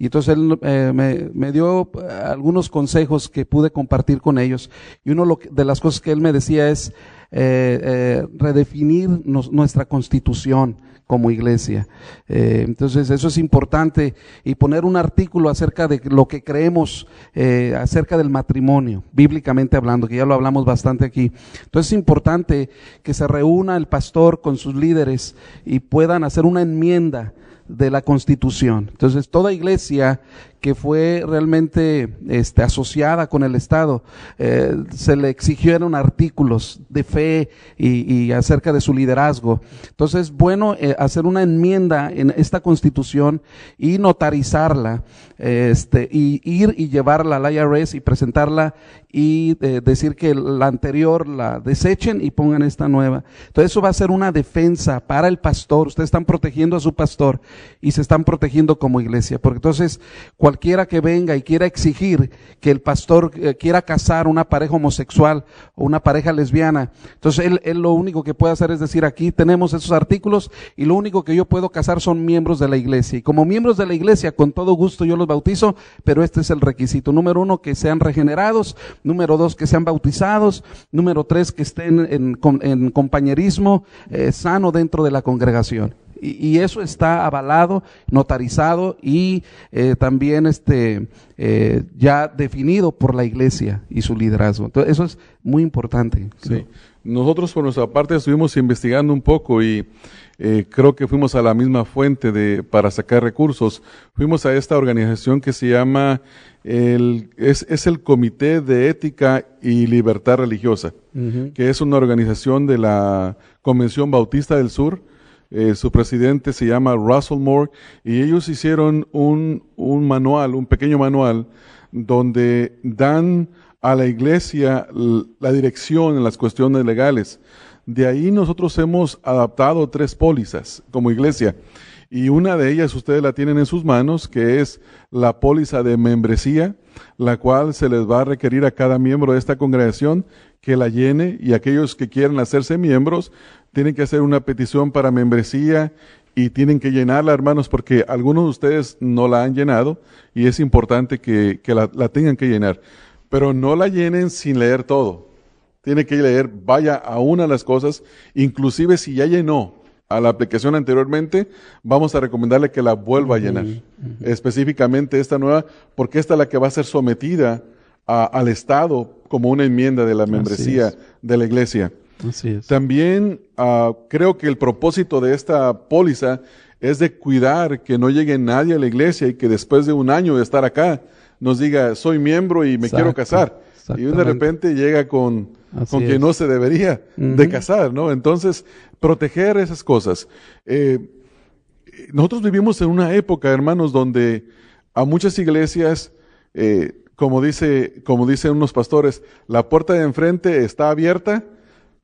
y entonces él eh, me, me, dio algunos consejos que pude compartir con ellos. Y uno de las cosas que él me decía es, eh, eh, redefinir nuestra constitución como iglesia. Eh, entonces, eso es importante y poner un artículo acerca de lo que creemos eh, acerca del matrimonio, bíblicamente hablando, que ya lo hablamos bastante aquí. Entonces, es importante que se reúna el pastor con sus líderes y puedan hacer una enmienda de la Constitución. Entonces, toda iglesia que fue realmente este, asociada con el Estado, eh, se le exigieron artículos de fe y, y, acerca de su liderazgo. Entonces, bueno, eh, hacer una enmienda en esta Constitución y notarizarla, este, y ir y llevarla al IRS y presentarla y eh, decir que la anterior la desechen y pongan esta nueva. Entonces, eso va a ser una defensa para el pastor. Ustedes están protegiendo a su pastor y se están protegiendo como iglesia, porque entonces, cualquiera que venga y quiera exigir que el pastor eh, quiera casar una pareja homosexual o una pareja lesbiana, entonces él, él, lo único que puede hacer es decir, aquí tenemos esos artículos y lo único que yo puedo casar son miembros de la iglesia. Y como miembros de la iglesia, con todo gusto yo los bautizo, pero este es el requisito. Número uno, que sean regenerados. Número dos, que sean bautizados. Número tres, que estén en, en compañerismo eh, sano dentro de la congregación y, eso está avalado, notarizado y eh, también este eh, ya definido por la iglesia y su liderazgo. Entonces, eso es muy importante. Sí. Nosotros por nuestra parte estuvimos investigando un poco y eh, creo que fuimos a la misma fuente de, para sacar recursos. Fuimos a esta organización que se llama el, es, es el Comité de Ética y Libertad Religiosa, que es una organización de la Convención Bautista del Sur, eh, su presidente se llama Russell Moore, y ellos hicieron un, un manual, un pequeño manual, donde dan a la iglesia la dirección en las cuestiones legales. De ahí nosotros hemos adaptado tres pólizas como iglesia. Y una de ellas ustedes la tienen en sus manos, que es la póliza de membresía, la cual se les va a requerir a cada miembro de esta congregación que la llene y aquellos que quieran hacerse miembros tienen que hacer una petición para membresía y tienen que llenarla, hermanos, porque algunos de ustedes no la han llenado y es importante que, que la, la, tengan que llenar. Pero no la llenen sin leer todo. Tiene que leer, vaya a una de las cosas, inclusive si ya llenó a la aplicación anteriormente, vamos a recomendarle que la vuelva a llenar. Específicamente esta nueva, porque esta es la que va a ser sometida al Estado como una enmienda de la membresía de la iglesia. Así es. También ah, creo que el propósito de esta póliza es de cuidar que no llegue nadie a la iglesia y que después de un año de estar acá nos diga, soy miembro y me quiero casar. Y de repente llega con, con quien no se debería de casar, ¿no? Entonces, proteger esas cosas. Eh, nosotros vivimos en una época, hermanos, donde a muchas iglesias, eh, como, dice, como dicen unos pastores, la puerta de enfrente está abierta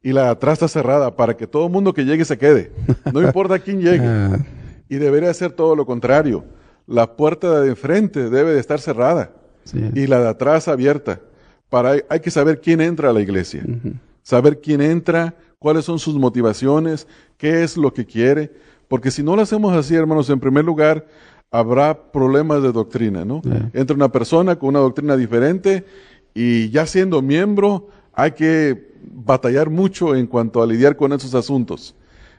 y la de atrás está cerrada para que todo el mundo que llegue se quede. No importa quién llegue. Ah. Y debería ser todo lo contrario. La puerta de enfrente debe de estar cerrada y la de atrás abierta. Para, hay que saber quién entra a la iglesia. Saber quién entra, cuáles son sus motivaciones, qué es lo que quiere. Porque si no lo hacemos así, hermanos, en primer lugar, habrá problemas de doctrina, ¿no? Entra una persona con una doctrina diferente y ya siendo miembro hay que batallar mucho en cuanto a lidiar con esos asuntos.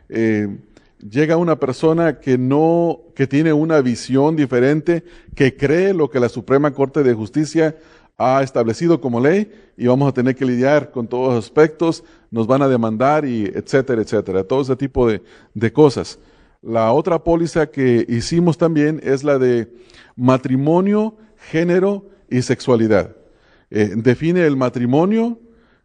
Eh, llega una persona que no, que tiene una visión diferente, que cree lo que la Suprema Corte de Justicia ha establecido como ley y vamos a tener que lidiar con todos los aspectos, nos van a demandar y etcétera, etcétera, todo ese tipo de, de cosas. La otra póliza que hicimos también es la de matrimonio, género y sexualidad. Eh, define el matrimonio,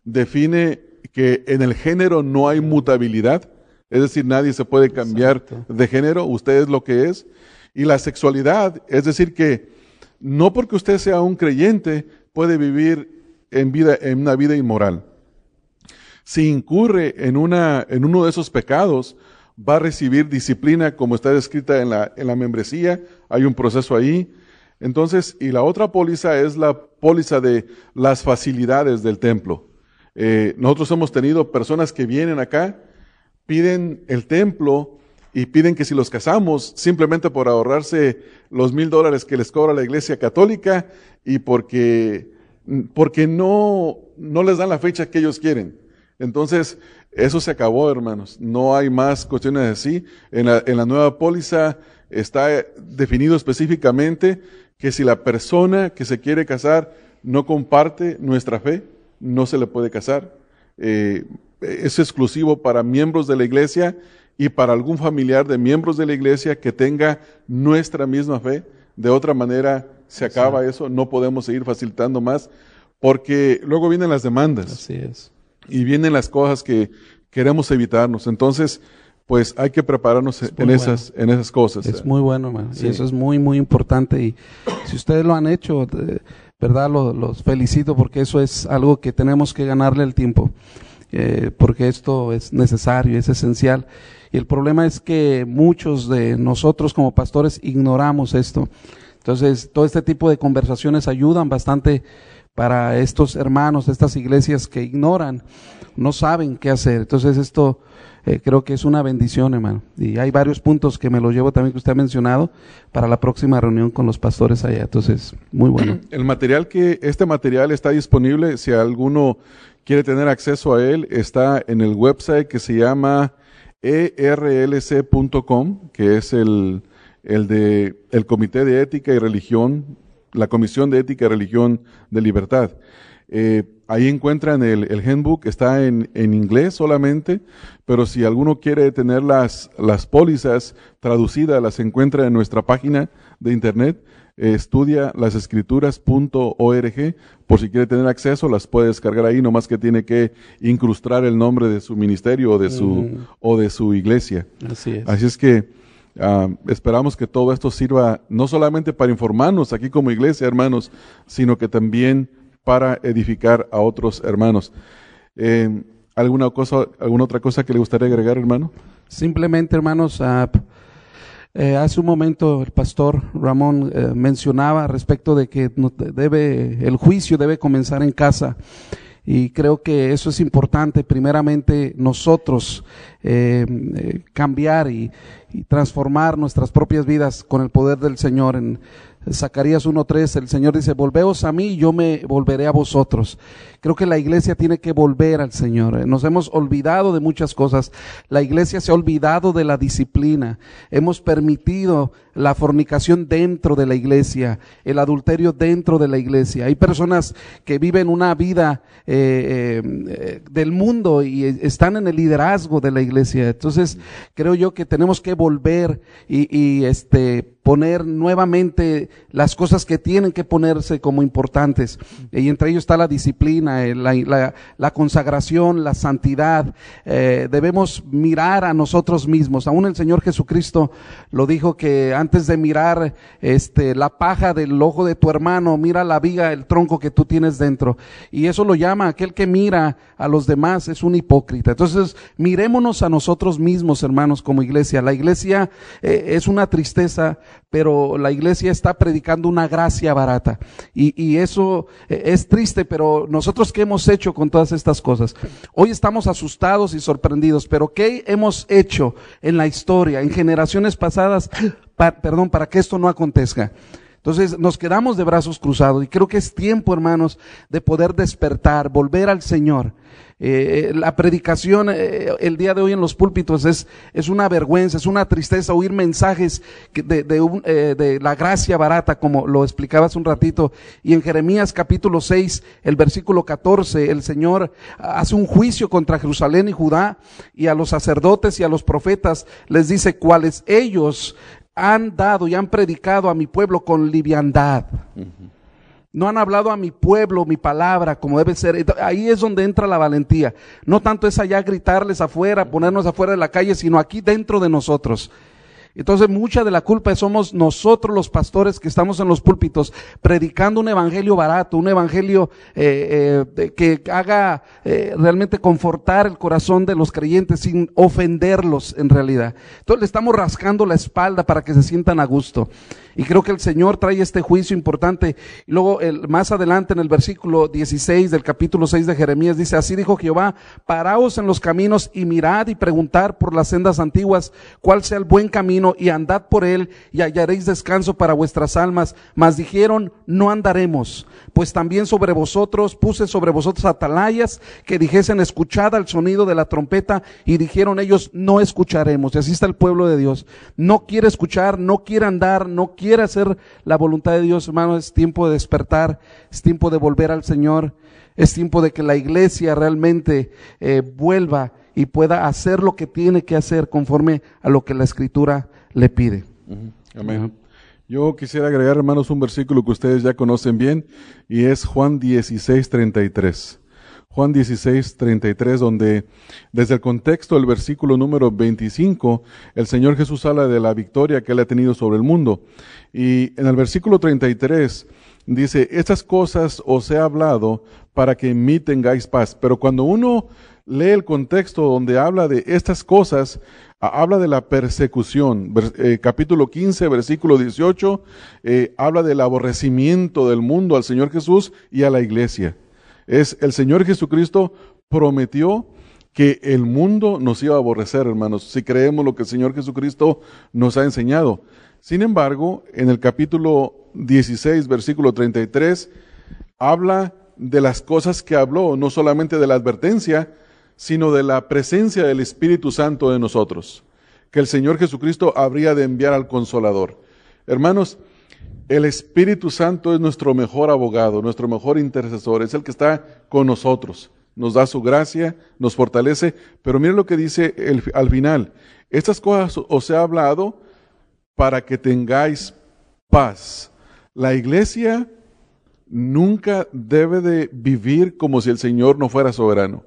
define que en el género no hay mutabilidad, es decir, nadie se puede cambiar de género, usted es lo que es. Y la sexualidad, es decir, que no porque usted sea un creyente puede vivir en, vida, en una vida inmoral. Si incurre en, una, en uno de esos pecados, va a recibir disciplina como está descrita en la, en la membresía, hay un proceso ahí. Entonces, y la otra póliza es la póliza de las facilidades del templo. Eh, nosotros hemos tenido personas que vienen acá, piden el templo y piden que si los casamos, simplemente por ahorrarse los mil dólares que les cobra la iglesia católica y porque, porque no, no les dan la fecha que ellos quieren. Entonces, eso se acabó, hermanos. No hay más cuestiones así. En la, en la nueva póliza está definido específicamente que si la persona que se quiere casar no comparte nuestra fe, no se le puede casar. Eh, es exclusivo para miembros de la iglesia y para algún familiar de miembros de la iglesia que tenga nuestra misma fe. De otra manera, se acaba eso, no podemos seguir facilitando más, porque luego vienen las demandas. Así es. Y vienen las cosas que queremos evitarnos. Entonces, pues hay que prepararnos en esas, en esas cosas. Es muy bueno, hermano. Y eso es muy, muy importante. Y si ustedes lo han hecho, ¿verdad? Los, felicito porque eso es algo que tenemos que ganarle el tiempo, eh, porque esto es necesario, es esencial. Y el problema es que muchos de nosotros como pastores ignoramos esto. Entonces, todo este tipo de conversaciones ayudan bastante para estos hermanos estas iglesias que ignoran, no saben qué hacer. Entonces, esto eh, creo que es una bendición, hermano. Y hay varios puntos que me los llevo también que usted ha mencionado para la próxima reunión con los pastores allá. Entonces, muy bueno. El material que, este material está disponible, si alguno quiere tener acceso a él, está en el website que se llama erlc.com, que es el, el de el Comité de Ética y Religión, la Comisión de Ética y Religión de Libertad. Eh, ahí encuentran el, el handbook, está en, en, inglés solamente, pero si alguno quiere tener las, las pólizas traducidas, las encuentra en nuestra página de internet, estudia las escrituras.org, por si quiere tener acceso, las puede descargar ahí, nomás que tiene que incrustar el nombre de su ministerio o de su, o de su iglesia. Así es. Así es que ah, esperamos que todo esto sirva no solamente para informarnos aquí como iglesia, hermanos, sino que también para edificar a otros hermanos. Eh, ¿Alguna cosa, alguna otra cosa que le gustaría agregar, hermano? Simplemente, hermanos, uh, eh, hace un momento el pastor Ramón eh, mencionaba respecto de que debe, el juicio debe comenzar en casa. Y creo que eso es importante, primeramente nosotros eh, cambiar y, y, transformar nuestras propias vidas con el poder del Señor. En, Zacarías 1.3, el Señor dice, volveos a mí yo me volveré a vosotros. Creo que la iglesia tiene que volver al Señor. Nos hemos olvidado de muchas cosas. La iglesia se ha olvidado de la disciplina. Hemos permitido la fornicación dentro de la iglesia, el adulterio dentro de la iglesia. Hay personas que viven una vida eh, eh, del mundo y están en el liderazgo de la iglesia. Entonces, creo yo que tenemos que volver y, este poner nuevamente las cosas que tienen que ponerse como importantes. Y entre ellos está la disciplina, eh, la, la, consagración, la santidad. Debemos mirar a nosotros mismos. Aún el Señor Jesucristo lo dijo que antes de mirar este, la paja del ojo de tu hermano, mira la viga, el tronco que tú tienes dentro. Y eso lo llama aquel que mira a los demás es un hipócrita. Entonces, mirémonos a nosotros mismos, hermanos, como iglesia. La iglesia eh, es una tristeza pero la iglesia está predicando una gracia barata. Y, eso eh, es triste, pero nosotros qué hemos hecho con todas estas cosas? Hoy estamos asustados y sorprendidos, pero ¿qué hemos hecho en la historia, en generaciones pasadas, perdón, para que esto no acontezca? Entonces nos quedamos de brazos cruzados y creo que es tiempo, hermanos, de poder despertar, volver al Señor. Eh, eh, la predicación eh, el día de hoy en los púlpitos es, es una vergüenza, es una tristeza oír mensajes de, de, la gracia barata, como lo explicaba hace un ratito. Y en Jeremías capítulo 6, el versículo 14, el Señor hace un juicio contra Jerusalén y Judá y a los sacerdotes y a los profetas les dice cuáles ellos han dado y han predicado a mi pueblo con liviandad. No han hablado a mi pueblo mi palabra como debe ser. Ahí es donde entra la valentía. No tanto es allá gritarles afuera, ponernos afuera de la calle, sino aquí dentro de nosotros. Entonces mucha de la culpa somos nosotros los pastores que estamos en los púlpitos predicando un evangelio barato, un evangelio eh, eh, que haga eh, realmente confortar el corazón de los creyentes sin ofenderlos en realidad. Entonces le estamos rascando la espalda para que se sientan a gusto. Y creo que el Señor trae este juicio importante. Luego el, más adelante en el versículo 16 del capítulo 6 de Jeremías dice, así dijo Jehová, paraos en los caminos y mirad y preguntar por las sendas antiguas cuál sea el buen camino y andad por él y hallaréis descanso para vuestras almas. Mas dijeron, no andaremos, pues también sobre vosotros puse sobre vosotros atalayas que dijesen, escuchad al sonido de la trompeta y dijeron ellos, no escucharemos. Y así está el pueblo de Dios. No quiere escuchar, no quiere andar, no quiere quiere hacer la voluntad de Dios, hermano, es tiempo de despertar, es tiempo de volver al Señor, es tiempo de que la iglesia realmente eh, vuelva y pueda hacer lo que tiene que hacer conforme a lo que la Escritura le pide. Amén. Yo quisiera agregar, hermanos, un versículo que ustedes ya conocen bien, y es Juan 16, 33. Juan 16, 33, donde desde el contexto del versículo número 25, el Señor Jesús habla de la victoria que Él ha tenido sobre el mundo. Y en el versículo 33 dice, estas cosas os he hablado para que en mí tengáis paz. Pero cuando uno lee el contexto donde habla de estas cosas, habla de la persecución. Eh, capítulo 15, versículo 18, eh, habla del aborrecimiento del mundo al Señor Jesús y a la iglesia es el Señor Jesucristo prometió que el mundo nos iba a aborrecer, hermanos, si creemos lo que el Señor Jesucristo nos ha enseñado. Sin embargo, en el capítulo 16, versículo 33, habla de las cosas que habló, no solamente de la advertencia, sino de la presencia del Espíritu Santo de nosotros, que el Señor Jesucristo habría de enviar al consolador. Hermanos, el Espíritu Santo es nuestro mejor abogado, nuestro mejor intercesor, es el que está con nosotros, nos da su gracia, nos fortalece, pero miren lo que dice al final, estas cosas os he hablado para que tengáis paz. La iglesia nunca debe de vivir como si el Señor no fuera soberano,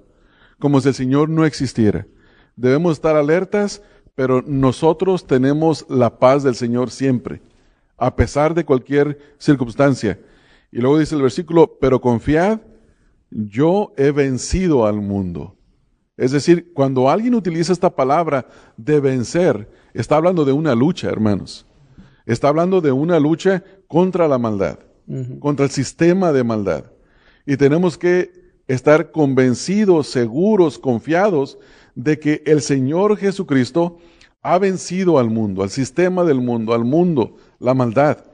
como si el Señor no existiera. Debemos estar alertas, pero nosotros tenemos la paz del Señor siempre a pesar de cualquier circunstancia. Y luego dice el versículo, pero confiad, yo he vencido al mundo. Es decir, cuando alguien utiliza esta palabra de vencer, está hablando de una lucha, hermanos. Está hablando de una lucha contra la maldad, contra el sistema de maldad. Y tenemos que estar convencidos, seguros, confiados de que el Señor Jesucristo ha vencido al mundo, al sistema del mundo, al mundo, la maldad.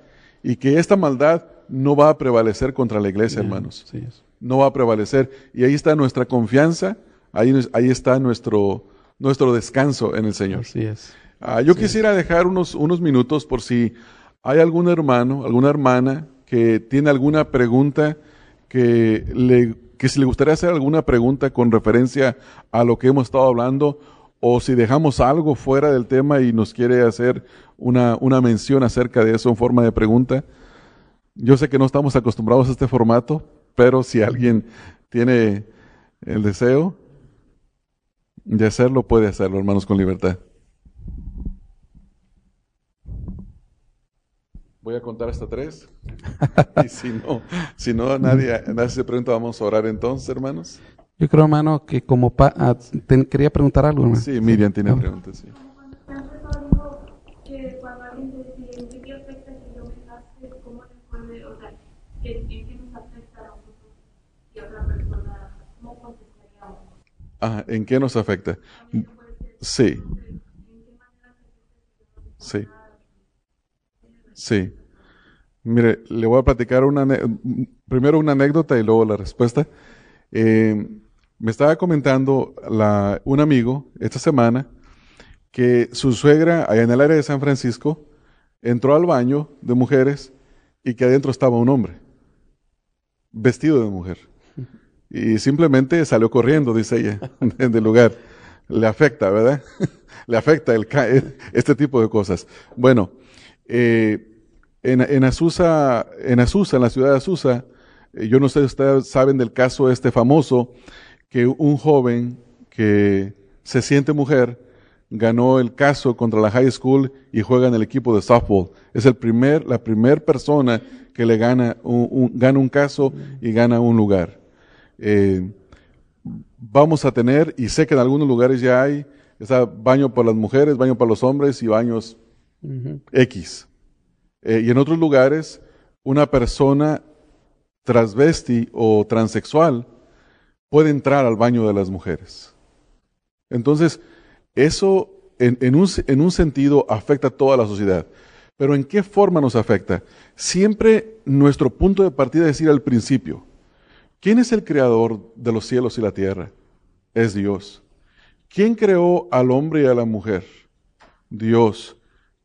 Y que esta maldad no va a prevalecer contra la iglesia, hermanos. No va a prevalecer. Y ahí está nuestra confianza, ahí, ahí está nuestro, nuestro descanso en el Señor. Así es. Ah, yo quisiera dejar unos, unos minutos por si hay algún hermano, alguna hermana que tiene alguna pregunta que le que si le gustaría hacer alguna pregunta con referencia a lo que hemos estado hablando o si dejamos algo fuera del tema y nos quiere hacer una, una mención acerca de eso en forma de pregunta. Yo sé que no estamos acostumbrados a este formato, pero si alguien tiene el deseo de hacerlo, puede hacerlo, hermanos, con libertad. Voy a contar hasta tres. y si no, si no nadie, nadie se pregunta, vamos a orar entonces, hermanos. Yo creo, hermano, que como pa ah, quería preguntar algo, hermano. Sí, Miriam tiene preguntas, sí. Ah, ¿en qué nos afecta? Sí. Sí. Sí. Mire, le voy a platicar una, primero una anécdota y luego la respuesta. Eh, me estaba comentando la, un amigo esta semana que su suegra, allá en el área de San Francisco, entró al baño de mujeres y que adentro estaba un hombre, vestido de mujer. Y simplemente salió corriendo, dice ella, del lugar. Le afecta, ¿verdad? Le afecta el, este tipo de cosas. Bueno, eh, en, en, Azusa, en Azusa, en la ciudad de Azusa, eh, yo no sé si ustedes saben del caso este famoso, que un joven que se siente mujer ganó el caso contra la high school y juega en el equipo de softball. Es el primer, la primera persona que le gana un, gana un caso y gana un lugar. Eh, vamos a tener, y sé que en algunos lugares ya hay, está baño para las mujeres, baño para los hombres y baños X. Eh, y en otros lugares, una persona transvesti o transexual puede entrar al baño de las mujeres. Entonces, eso en, un, un, sentido afecta a toda la sociedad. Pero ¿en qué forma nos afecta? Siempre nuestro punto de partida es ir al principio. ¿Quién es el creador de los cielos y la tierra? Es Dios. ¿Quién creó al hombre y a la mujer? Dios.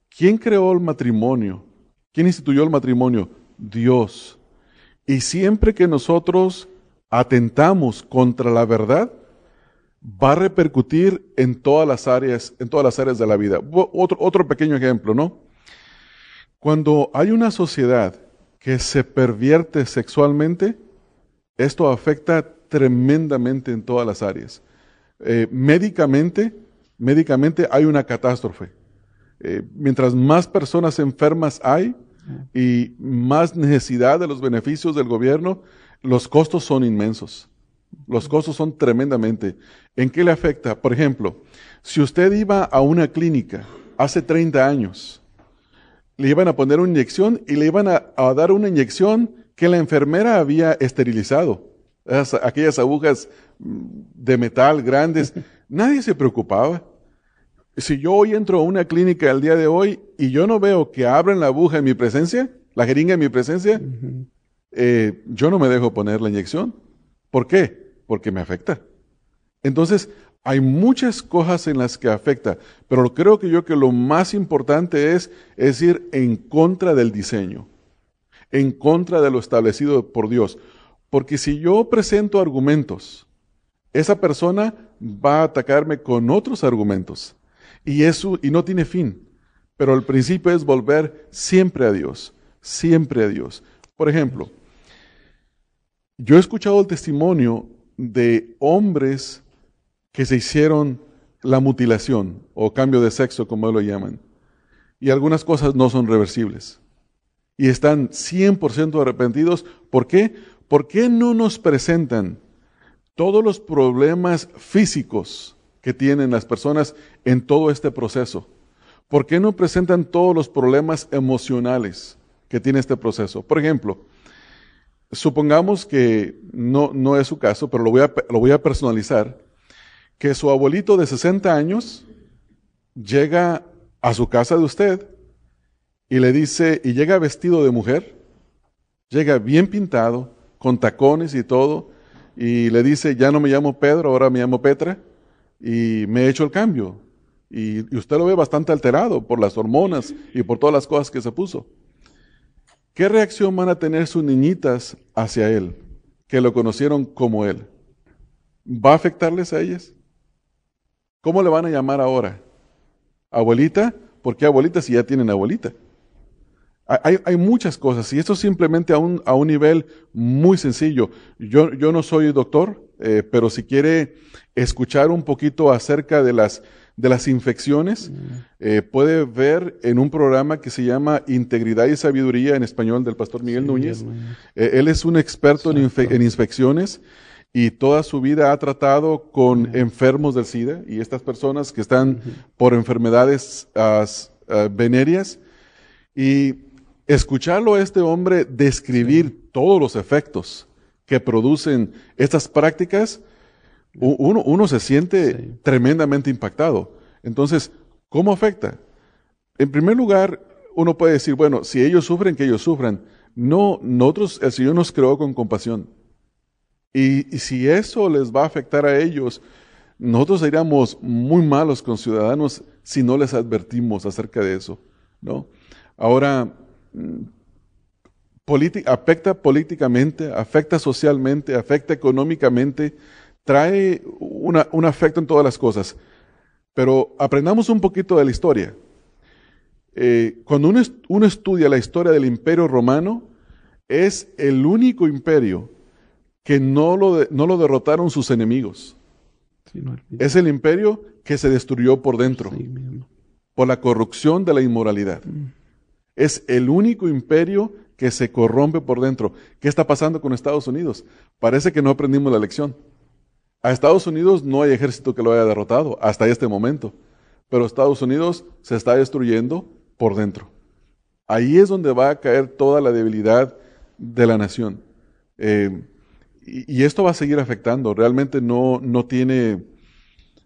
¿Quién creó el matrimonio? ¿Quién instituyó el matrimonio? Dios. Y siempre que nosotros atentamos contra la verdad, va a repercutir en todas las áreas, en todas las áreas de la vida. Otro, pequeño ejemplo, ¿no? Cuando hay una sociedad que se pervierte sexualmente, esto afecta tremendamente en todas las áreas. Eh, médicamente, médicamente hay una catástrofe. Eh, mientras más personas enfermas hay, y más necesidad de los beneficios del gobierno, los costos son inmensos. Los costos son tremendamente. ¿En qué le afecta? Por ejemplo, si usted iba a una clínica hace 30 años, le iban a poner una inyección y le iban a, dar una inyección que la enfermera había esterilizado. aquellas agujas de metal grandes. Nadie se preocupaba. Si yo hoy entro a una clínica el día de hoy y yo no veo que abren la aguja en mi presencia, la jeringa en mi presencia, eh, yo no me dejo poner la inyección. ¿Por qué? Porque me afecta. Entonces, hay muchas cosas en las que afecta, pero creo que yo que lo más importante es, es ir en contra del diseño, en contra de lo establecido por Dios. Porque si yo presento argumentos, esa persona va a atacarme con otros argumentos. Y eso, y no tiene fin. Pero el principio es volver siempre a Dios, siempre a Dios. Por ejemplo, yo he escuchado el testimonio de hombres que se hicieron la mutilación o cambio de sexo, como lo llaman. Y algunas cosas no son reversibles. Y están 100% arrepentidos. ¿Por qué? ¿Por qué no nos presentan todos los problemas físicos que tienen las personas en todo este proceso? ¿Por qué no presentan todos los problemas emocionales que tiene este proceso? Por ejemplo, supongamos que no, es su caso, pero lo voy, a, personalizar, que su abuelito de 60 años llega a su casa de usted y le dice, y llega vestido de mujer, llega bien pintado, con tacones y todo, y le dice, ya no me llamo Pedro, ahora me llamo Petra, y me he hecho el cambio. Y usted lo ve bastante alterado por las hormonas y por todas las cosas que se puso. ¿Qué reacción van a tener sus niñitas hacia él, que lo conocieron como él? ¿Va a afectarles a ellas? ¿Cómo le van a llamar ahora? ¿Abuelita? ¿Por qué abuelita si ya tienen abuelita? Hay, muchas cosas y esto simplemente a un, a un nivel muy sencillo. Yo, yo no soy doctor, eh, pero si quiere escuchar un poquito acerca de las, de las infecciones, eh, puede ver en un programa que se llama Integridad y Sabiduría en español del pastor Miguel Núñez. Eh, él es un experto en, en, infecciones y toda su vida ha tratado con enfermos del SIDA y estas personas que están por enfermedades uh, venéreas. Y escucharlo a este hombre describir todos los efectos que producen estas prácticas, uno, uno se siente sí. tremendamente impactado. Entonces, ¿cómo afecta? En primer lugar, uno puede decir, bueno, si ellos sufren, que ellos sufran. No, nosotros, el Señor nos creó con compasión. Y, y si eso les va a afectar a ellos, nosotros seríamos muy malos con ciudadanos si no les advertimos acerca de eso, ¿no? Ahora, afecta políticamente, afecta socialmente, afecta económicamente, trae una, un afecto en todas las cosas. Pero aprendamos un poquito de la historia. Eh, cuando uno, uno, estudia la historia del imperio romano, es el único imperio que no lo, de, no lo derrotaron sus enemigos. Sí, no, es el imperio que se destruyó por dentro, sí, por la corrupción de la inmoralidad. Mm. Es el único imperio que se corrompe por dentro. ¿Qué está pasando con Estados Unidos? Parece que no aprendimos la lección. A Estados Unidos no hay ejército que lo haya derrotado hasta este momento, pero Estados Unidos se está destruyendo por dentro. Ahí es donde va a caer toda la debilidad de la nación. Eh, y, y, esto va a seguir afectando. Realmente no, no, tiene,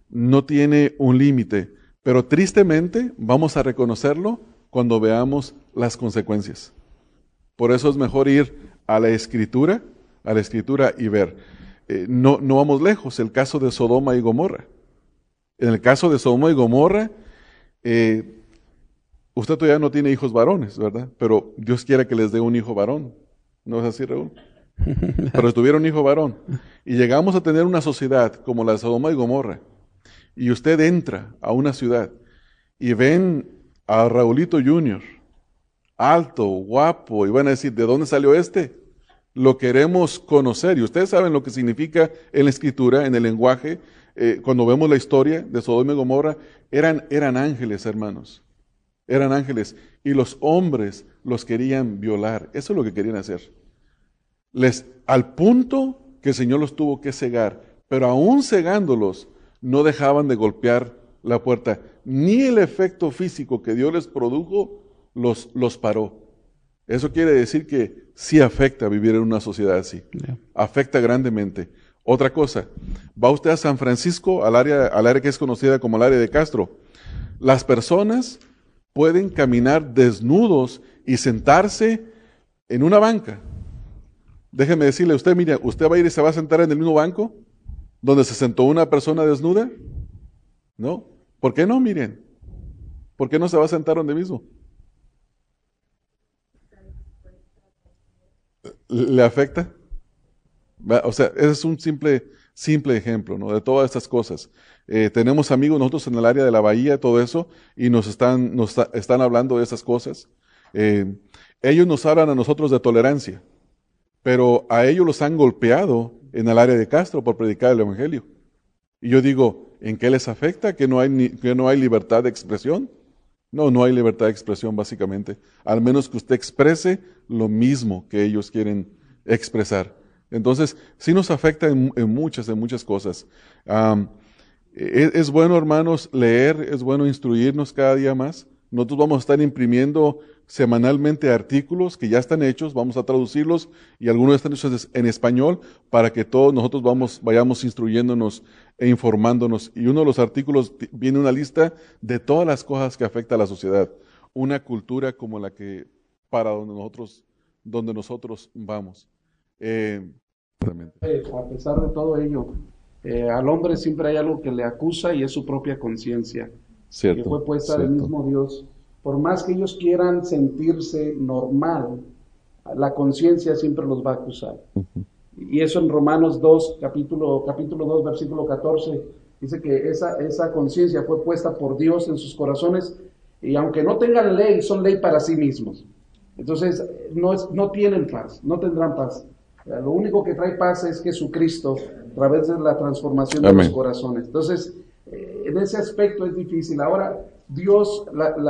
no tiene un límite. Pero tristemente vamos a reconocerlo cuando veamos las consecuencias. Por eso es mejor ir a la escritura, a la escritura y ver. Eh, no, no vamos lejos, el caso de Sodoma y Gomorra. En el caso de Sodoma y Gomorra, eh, usted todavía no tiene hijos varones, ¿verdad? Pero Dios quiere que les dé un hijo varón. ¿No es así, Raúl? Pero tuvieron un hijo varón. Y llegamos a tener una sociedad como la de Sodoma y Gomorra. Y usted entra a una ciudad y ven a Raulito Jr., alto, guapo, y van a decir, ¿de dónde salió este? Lo queremos conocer. Y ustedes saben lo que significa en la escritura, en el lenguaje, eh, cuando vemos la historia de Sodoma y Gomorra, eran, eran ángeles, hermanos. Eran ángeles. Y los hombres los querían violar. Eso es lo que querían hacer. Les, al punto que el Señor los tuvo que cegar. Pero aún cegándolos, no dejaban de golpear la puerta ni el efecto físico que Dios les produjo los, los paró. Eso quiere decir que sí afecta vivir en una sociedad así. Yeah. Afecta grandemente. Otra cosa, va usted a San Francisco, al área, al área que es conocida como el área de Castro. Las personas pueden caminar desnudos y sentarse en una banca. Déjeme decirle, usted, mire, ¿usted va a ir y se va a sentar en el mismo banco donde se sentó una persona desnuda? No. ¿Por qué no, miren? ¿Por qué no se va a sentar donde mismo? ¿Le afecta? O sea, ese es un simple, simple ejemplo ¿no? de todas estas cosas. Eh, tenemos amigos nosotros en el área de la bahía, todo eso, y nos están, nos están hablando de esas cosas. Eh, ellos nos hablan a nosotros de tolerancia, pero a ellos los han golpeado en el área de Castro por predicar el Evangelio. Y yo digo, ¿En qué les afecta? ¿Que no, hay, ¿Que no hay libertad de expresión? No, no hay libertad de expresión básicamente, al menos que usted exprese lo mismo que ellos quieren expresar. Entonces, sí nos afecta en, muchas, en muchas cosas. Es, es, bueno, hermanos, leer, es bueno instruirnos cada día más. Nosotros vamos a estar imprimiendo semanalmente artículos que ya están hechos, vamos a traducirlos y algunos están hechos en español para que todos nosotros vamos, vayamos instruyéndonos e informándonos. Y uno de los artículos viene una lista de todas las cosas que afecta a la sociedad. Una cultura como la que para donde nosotros, donde nosotros vamos. Eh, a pesar de todo ello, eh, al hombre siempre hay algo que le acusa y es su propia conciencia. que fue puesta del mismo Dios, por más que ellos quieran sentirse normal, la conciencia siempre los va a acusar. Y eso en Romanos 2, capítulo, capítulo 2, versículo 14, dice que esa, esa conciencia fue puesta por Dios en sus corazones y aunque no tengan ley, son ley para sí mismos. Entonces, no, no tienen paz, no tendrán paz. Lo único que trae paz es Jesucristo a través de la transformación de los corazones. Entonces, eh, en ese aspecto es difícil. Ahora, Dios,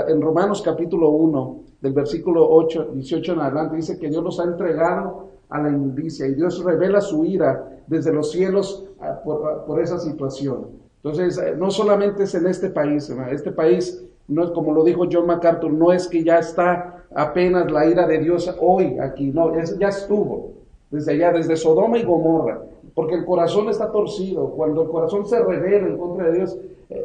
en Romanos capítulo 1, del versículo 8, 18 en adelante, dice que Dios los ha entregado a la inmundicia y Dios revela su ira desde los cielos ah, por, por esa situación. Entonces, eh, no solamente es en este país, este país, no como lo dijo John MacArthur, no es que ya está apenas la ira de Dios hoy aquí, no, ya estuvo desde allá, desde Sodoma y Gomorra, porque el corazón está torcido. Cuando el corazón se revela en contra de Dios,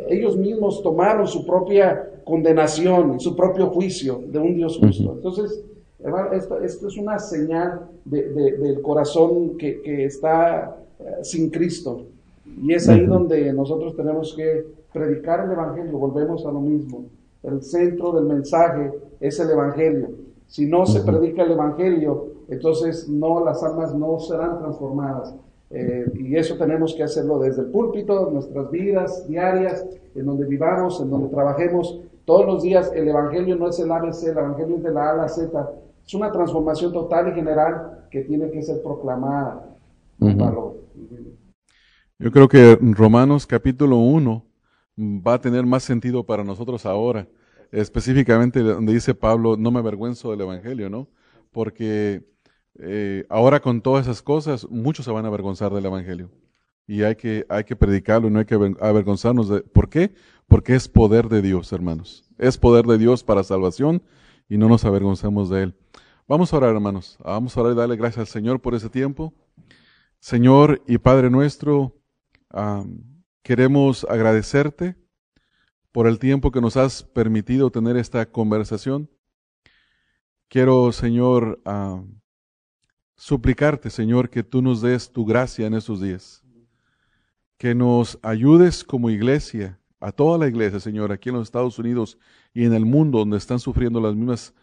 ellos mismos tomaron su propia condenación, su propio juicio de un Dios justo. Entonces, hermano, esto, es una señal del corazón que, está eh, sin Cristo. Y es ahí donde nosotros tenemos que predicar el Evangelio, volvemos a lo mismo. El centro del mensaje es el Evangelio. Si no se predica el Evangelio, entonces no, las almas no serán transformadas. Eh, y eso tenemos que hacerlo desde el púlpito, nuestras vidas diarias, en donde vivamos, en donde trabajemos. Todos los días el Evangelio no es el ABC, el Evangelio es de la A a la Z. Es una transformación total y general que tiene que ser proclamada. Yo creo que Romanos capítulo 1 va a tener más sentido para nosotros ahora, específicamente donde dice Pablo, no me avergüenzo del Evangelio, ¿no? Porque eh, ahora con todas esas cosas, muchos se van a avergonzar del Evangelio. Y hay que, hay que predicarlo y no hay que avergonzarnos. De, ¿Por qué? Porque es poder de Dios, hermanos. Es poder de Dios para salvación y no nos avergonzamos de Él. Vamos a orar, hermanos. Vamos a orar y darle gracias al Señor por ese tiempo. Señor y Padre nuestro, queremos agradecerte por el tiempo que nos has permitido tener esta conversación. Quiero, Señor, suplicarte, Señor, que tú nos des tu gracia en estos días. Que nos ayudes como iglesia, a toda la iglesia, Señor, aquí en los Estados Unidos y en el mundo donde están sufriendo las mismas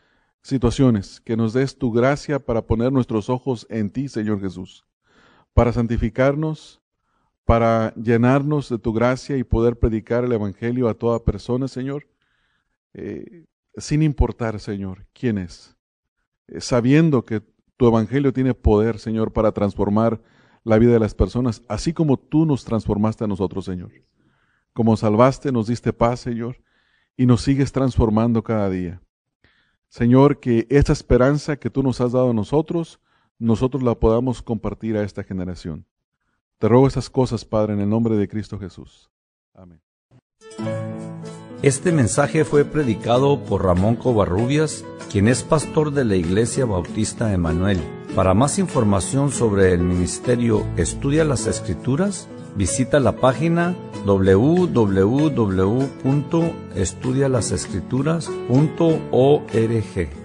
situaciones. Que nos des tu gracia para poner nuestros ojos en ti, Señor Jesús. Para santificarnos, para llenarnos de tu gracia y poder predicar el Evangelio a toda persona, Señor. Eh, sin importar, Señor, quién es. Eh, sabiendo que tu evangelio tiene poder, Señor, para transformar la vida de las personas, así como tú nos transformaste a nosotros, Señor. Como salvaste, nos diste paz, Señor, y nos sigues transformando cada día. Señor, que esta esperanza que tú nos has dado a nosotros, nosotros la podamos compartir a esta generación. Te ruego estas cosas, Padre, en el nombre de Cristo Jesús. Amén. Este mensaje fue predicado por Ramón Covarrubias, quien es pastor de la Iglesia Bautista Emanuel. Para más información sobre el ministerio Estudia las Escrituras, visita la página www.estudialasescrituras.org.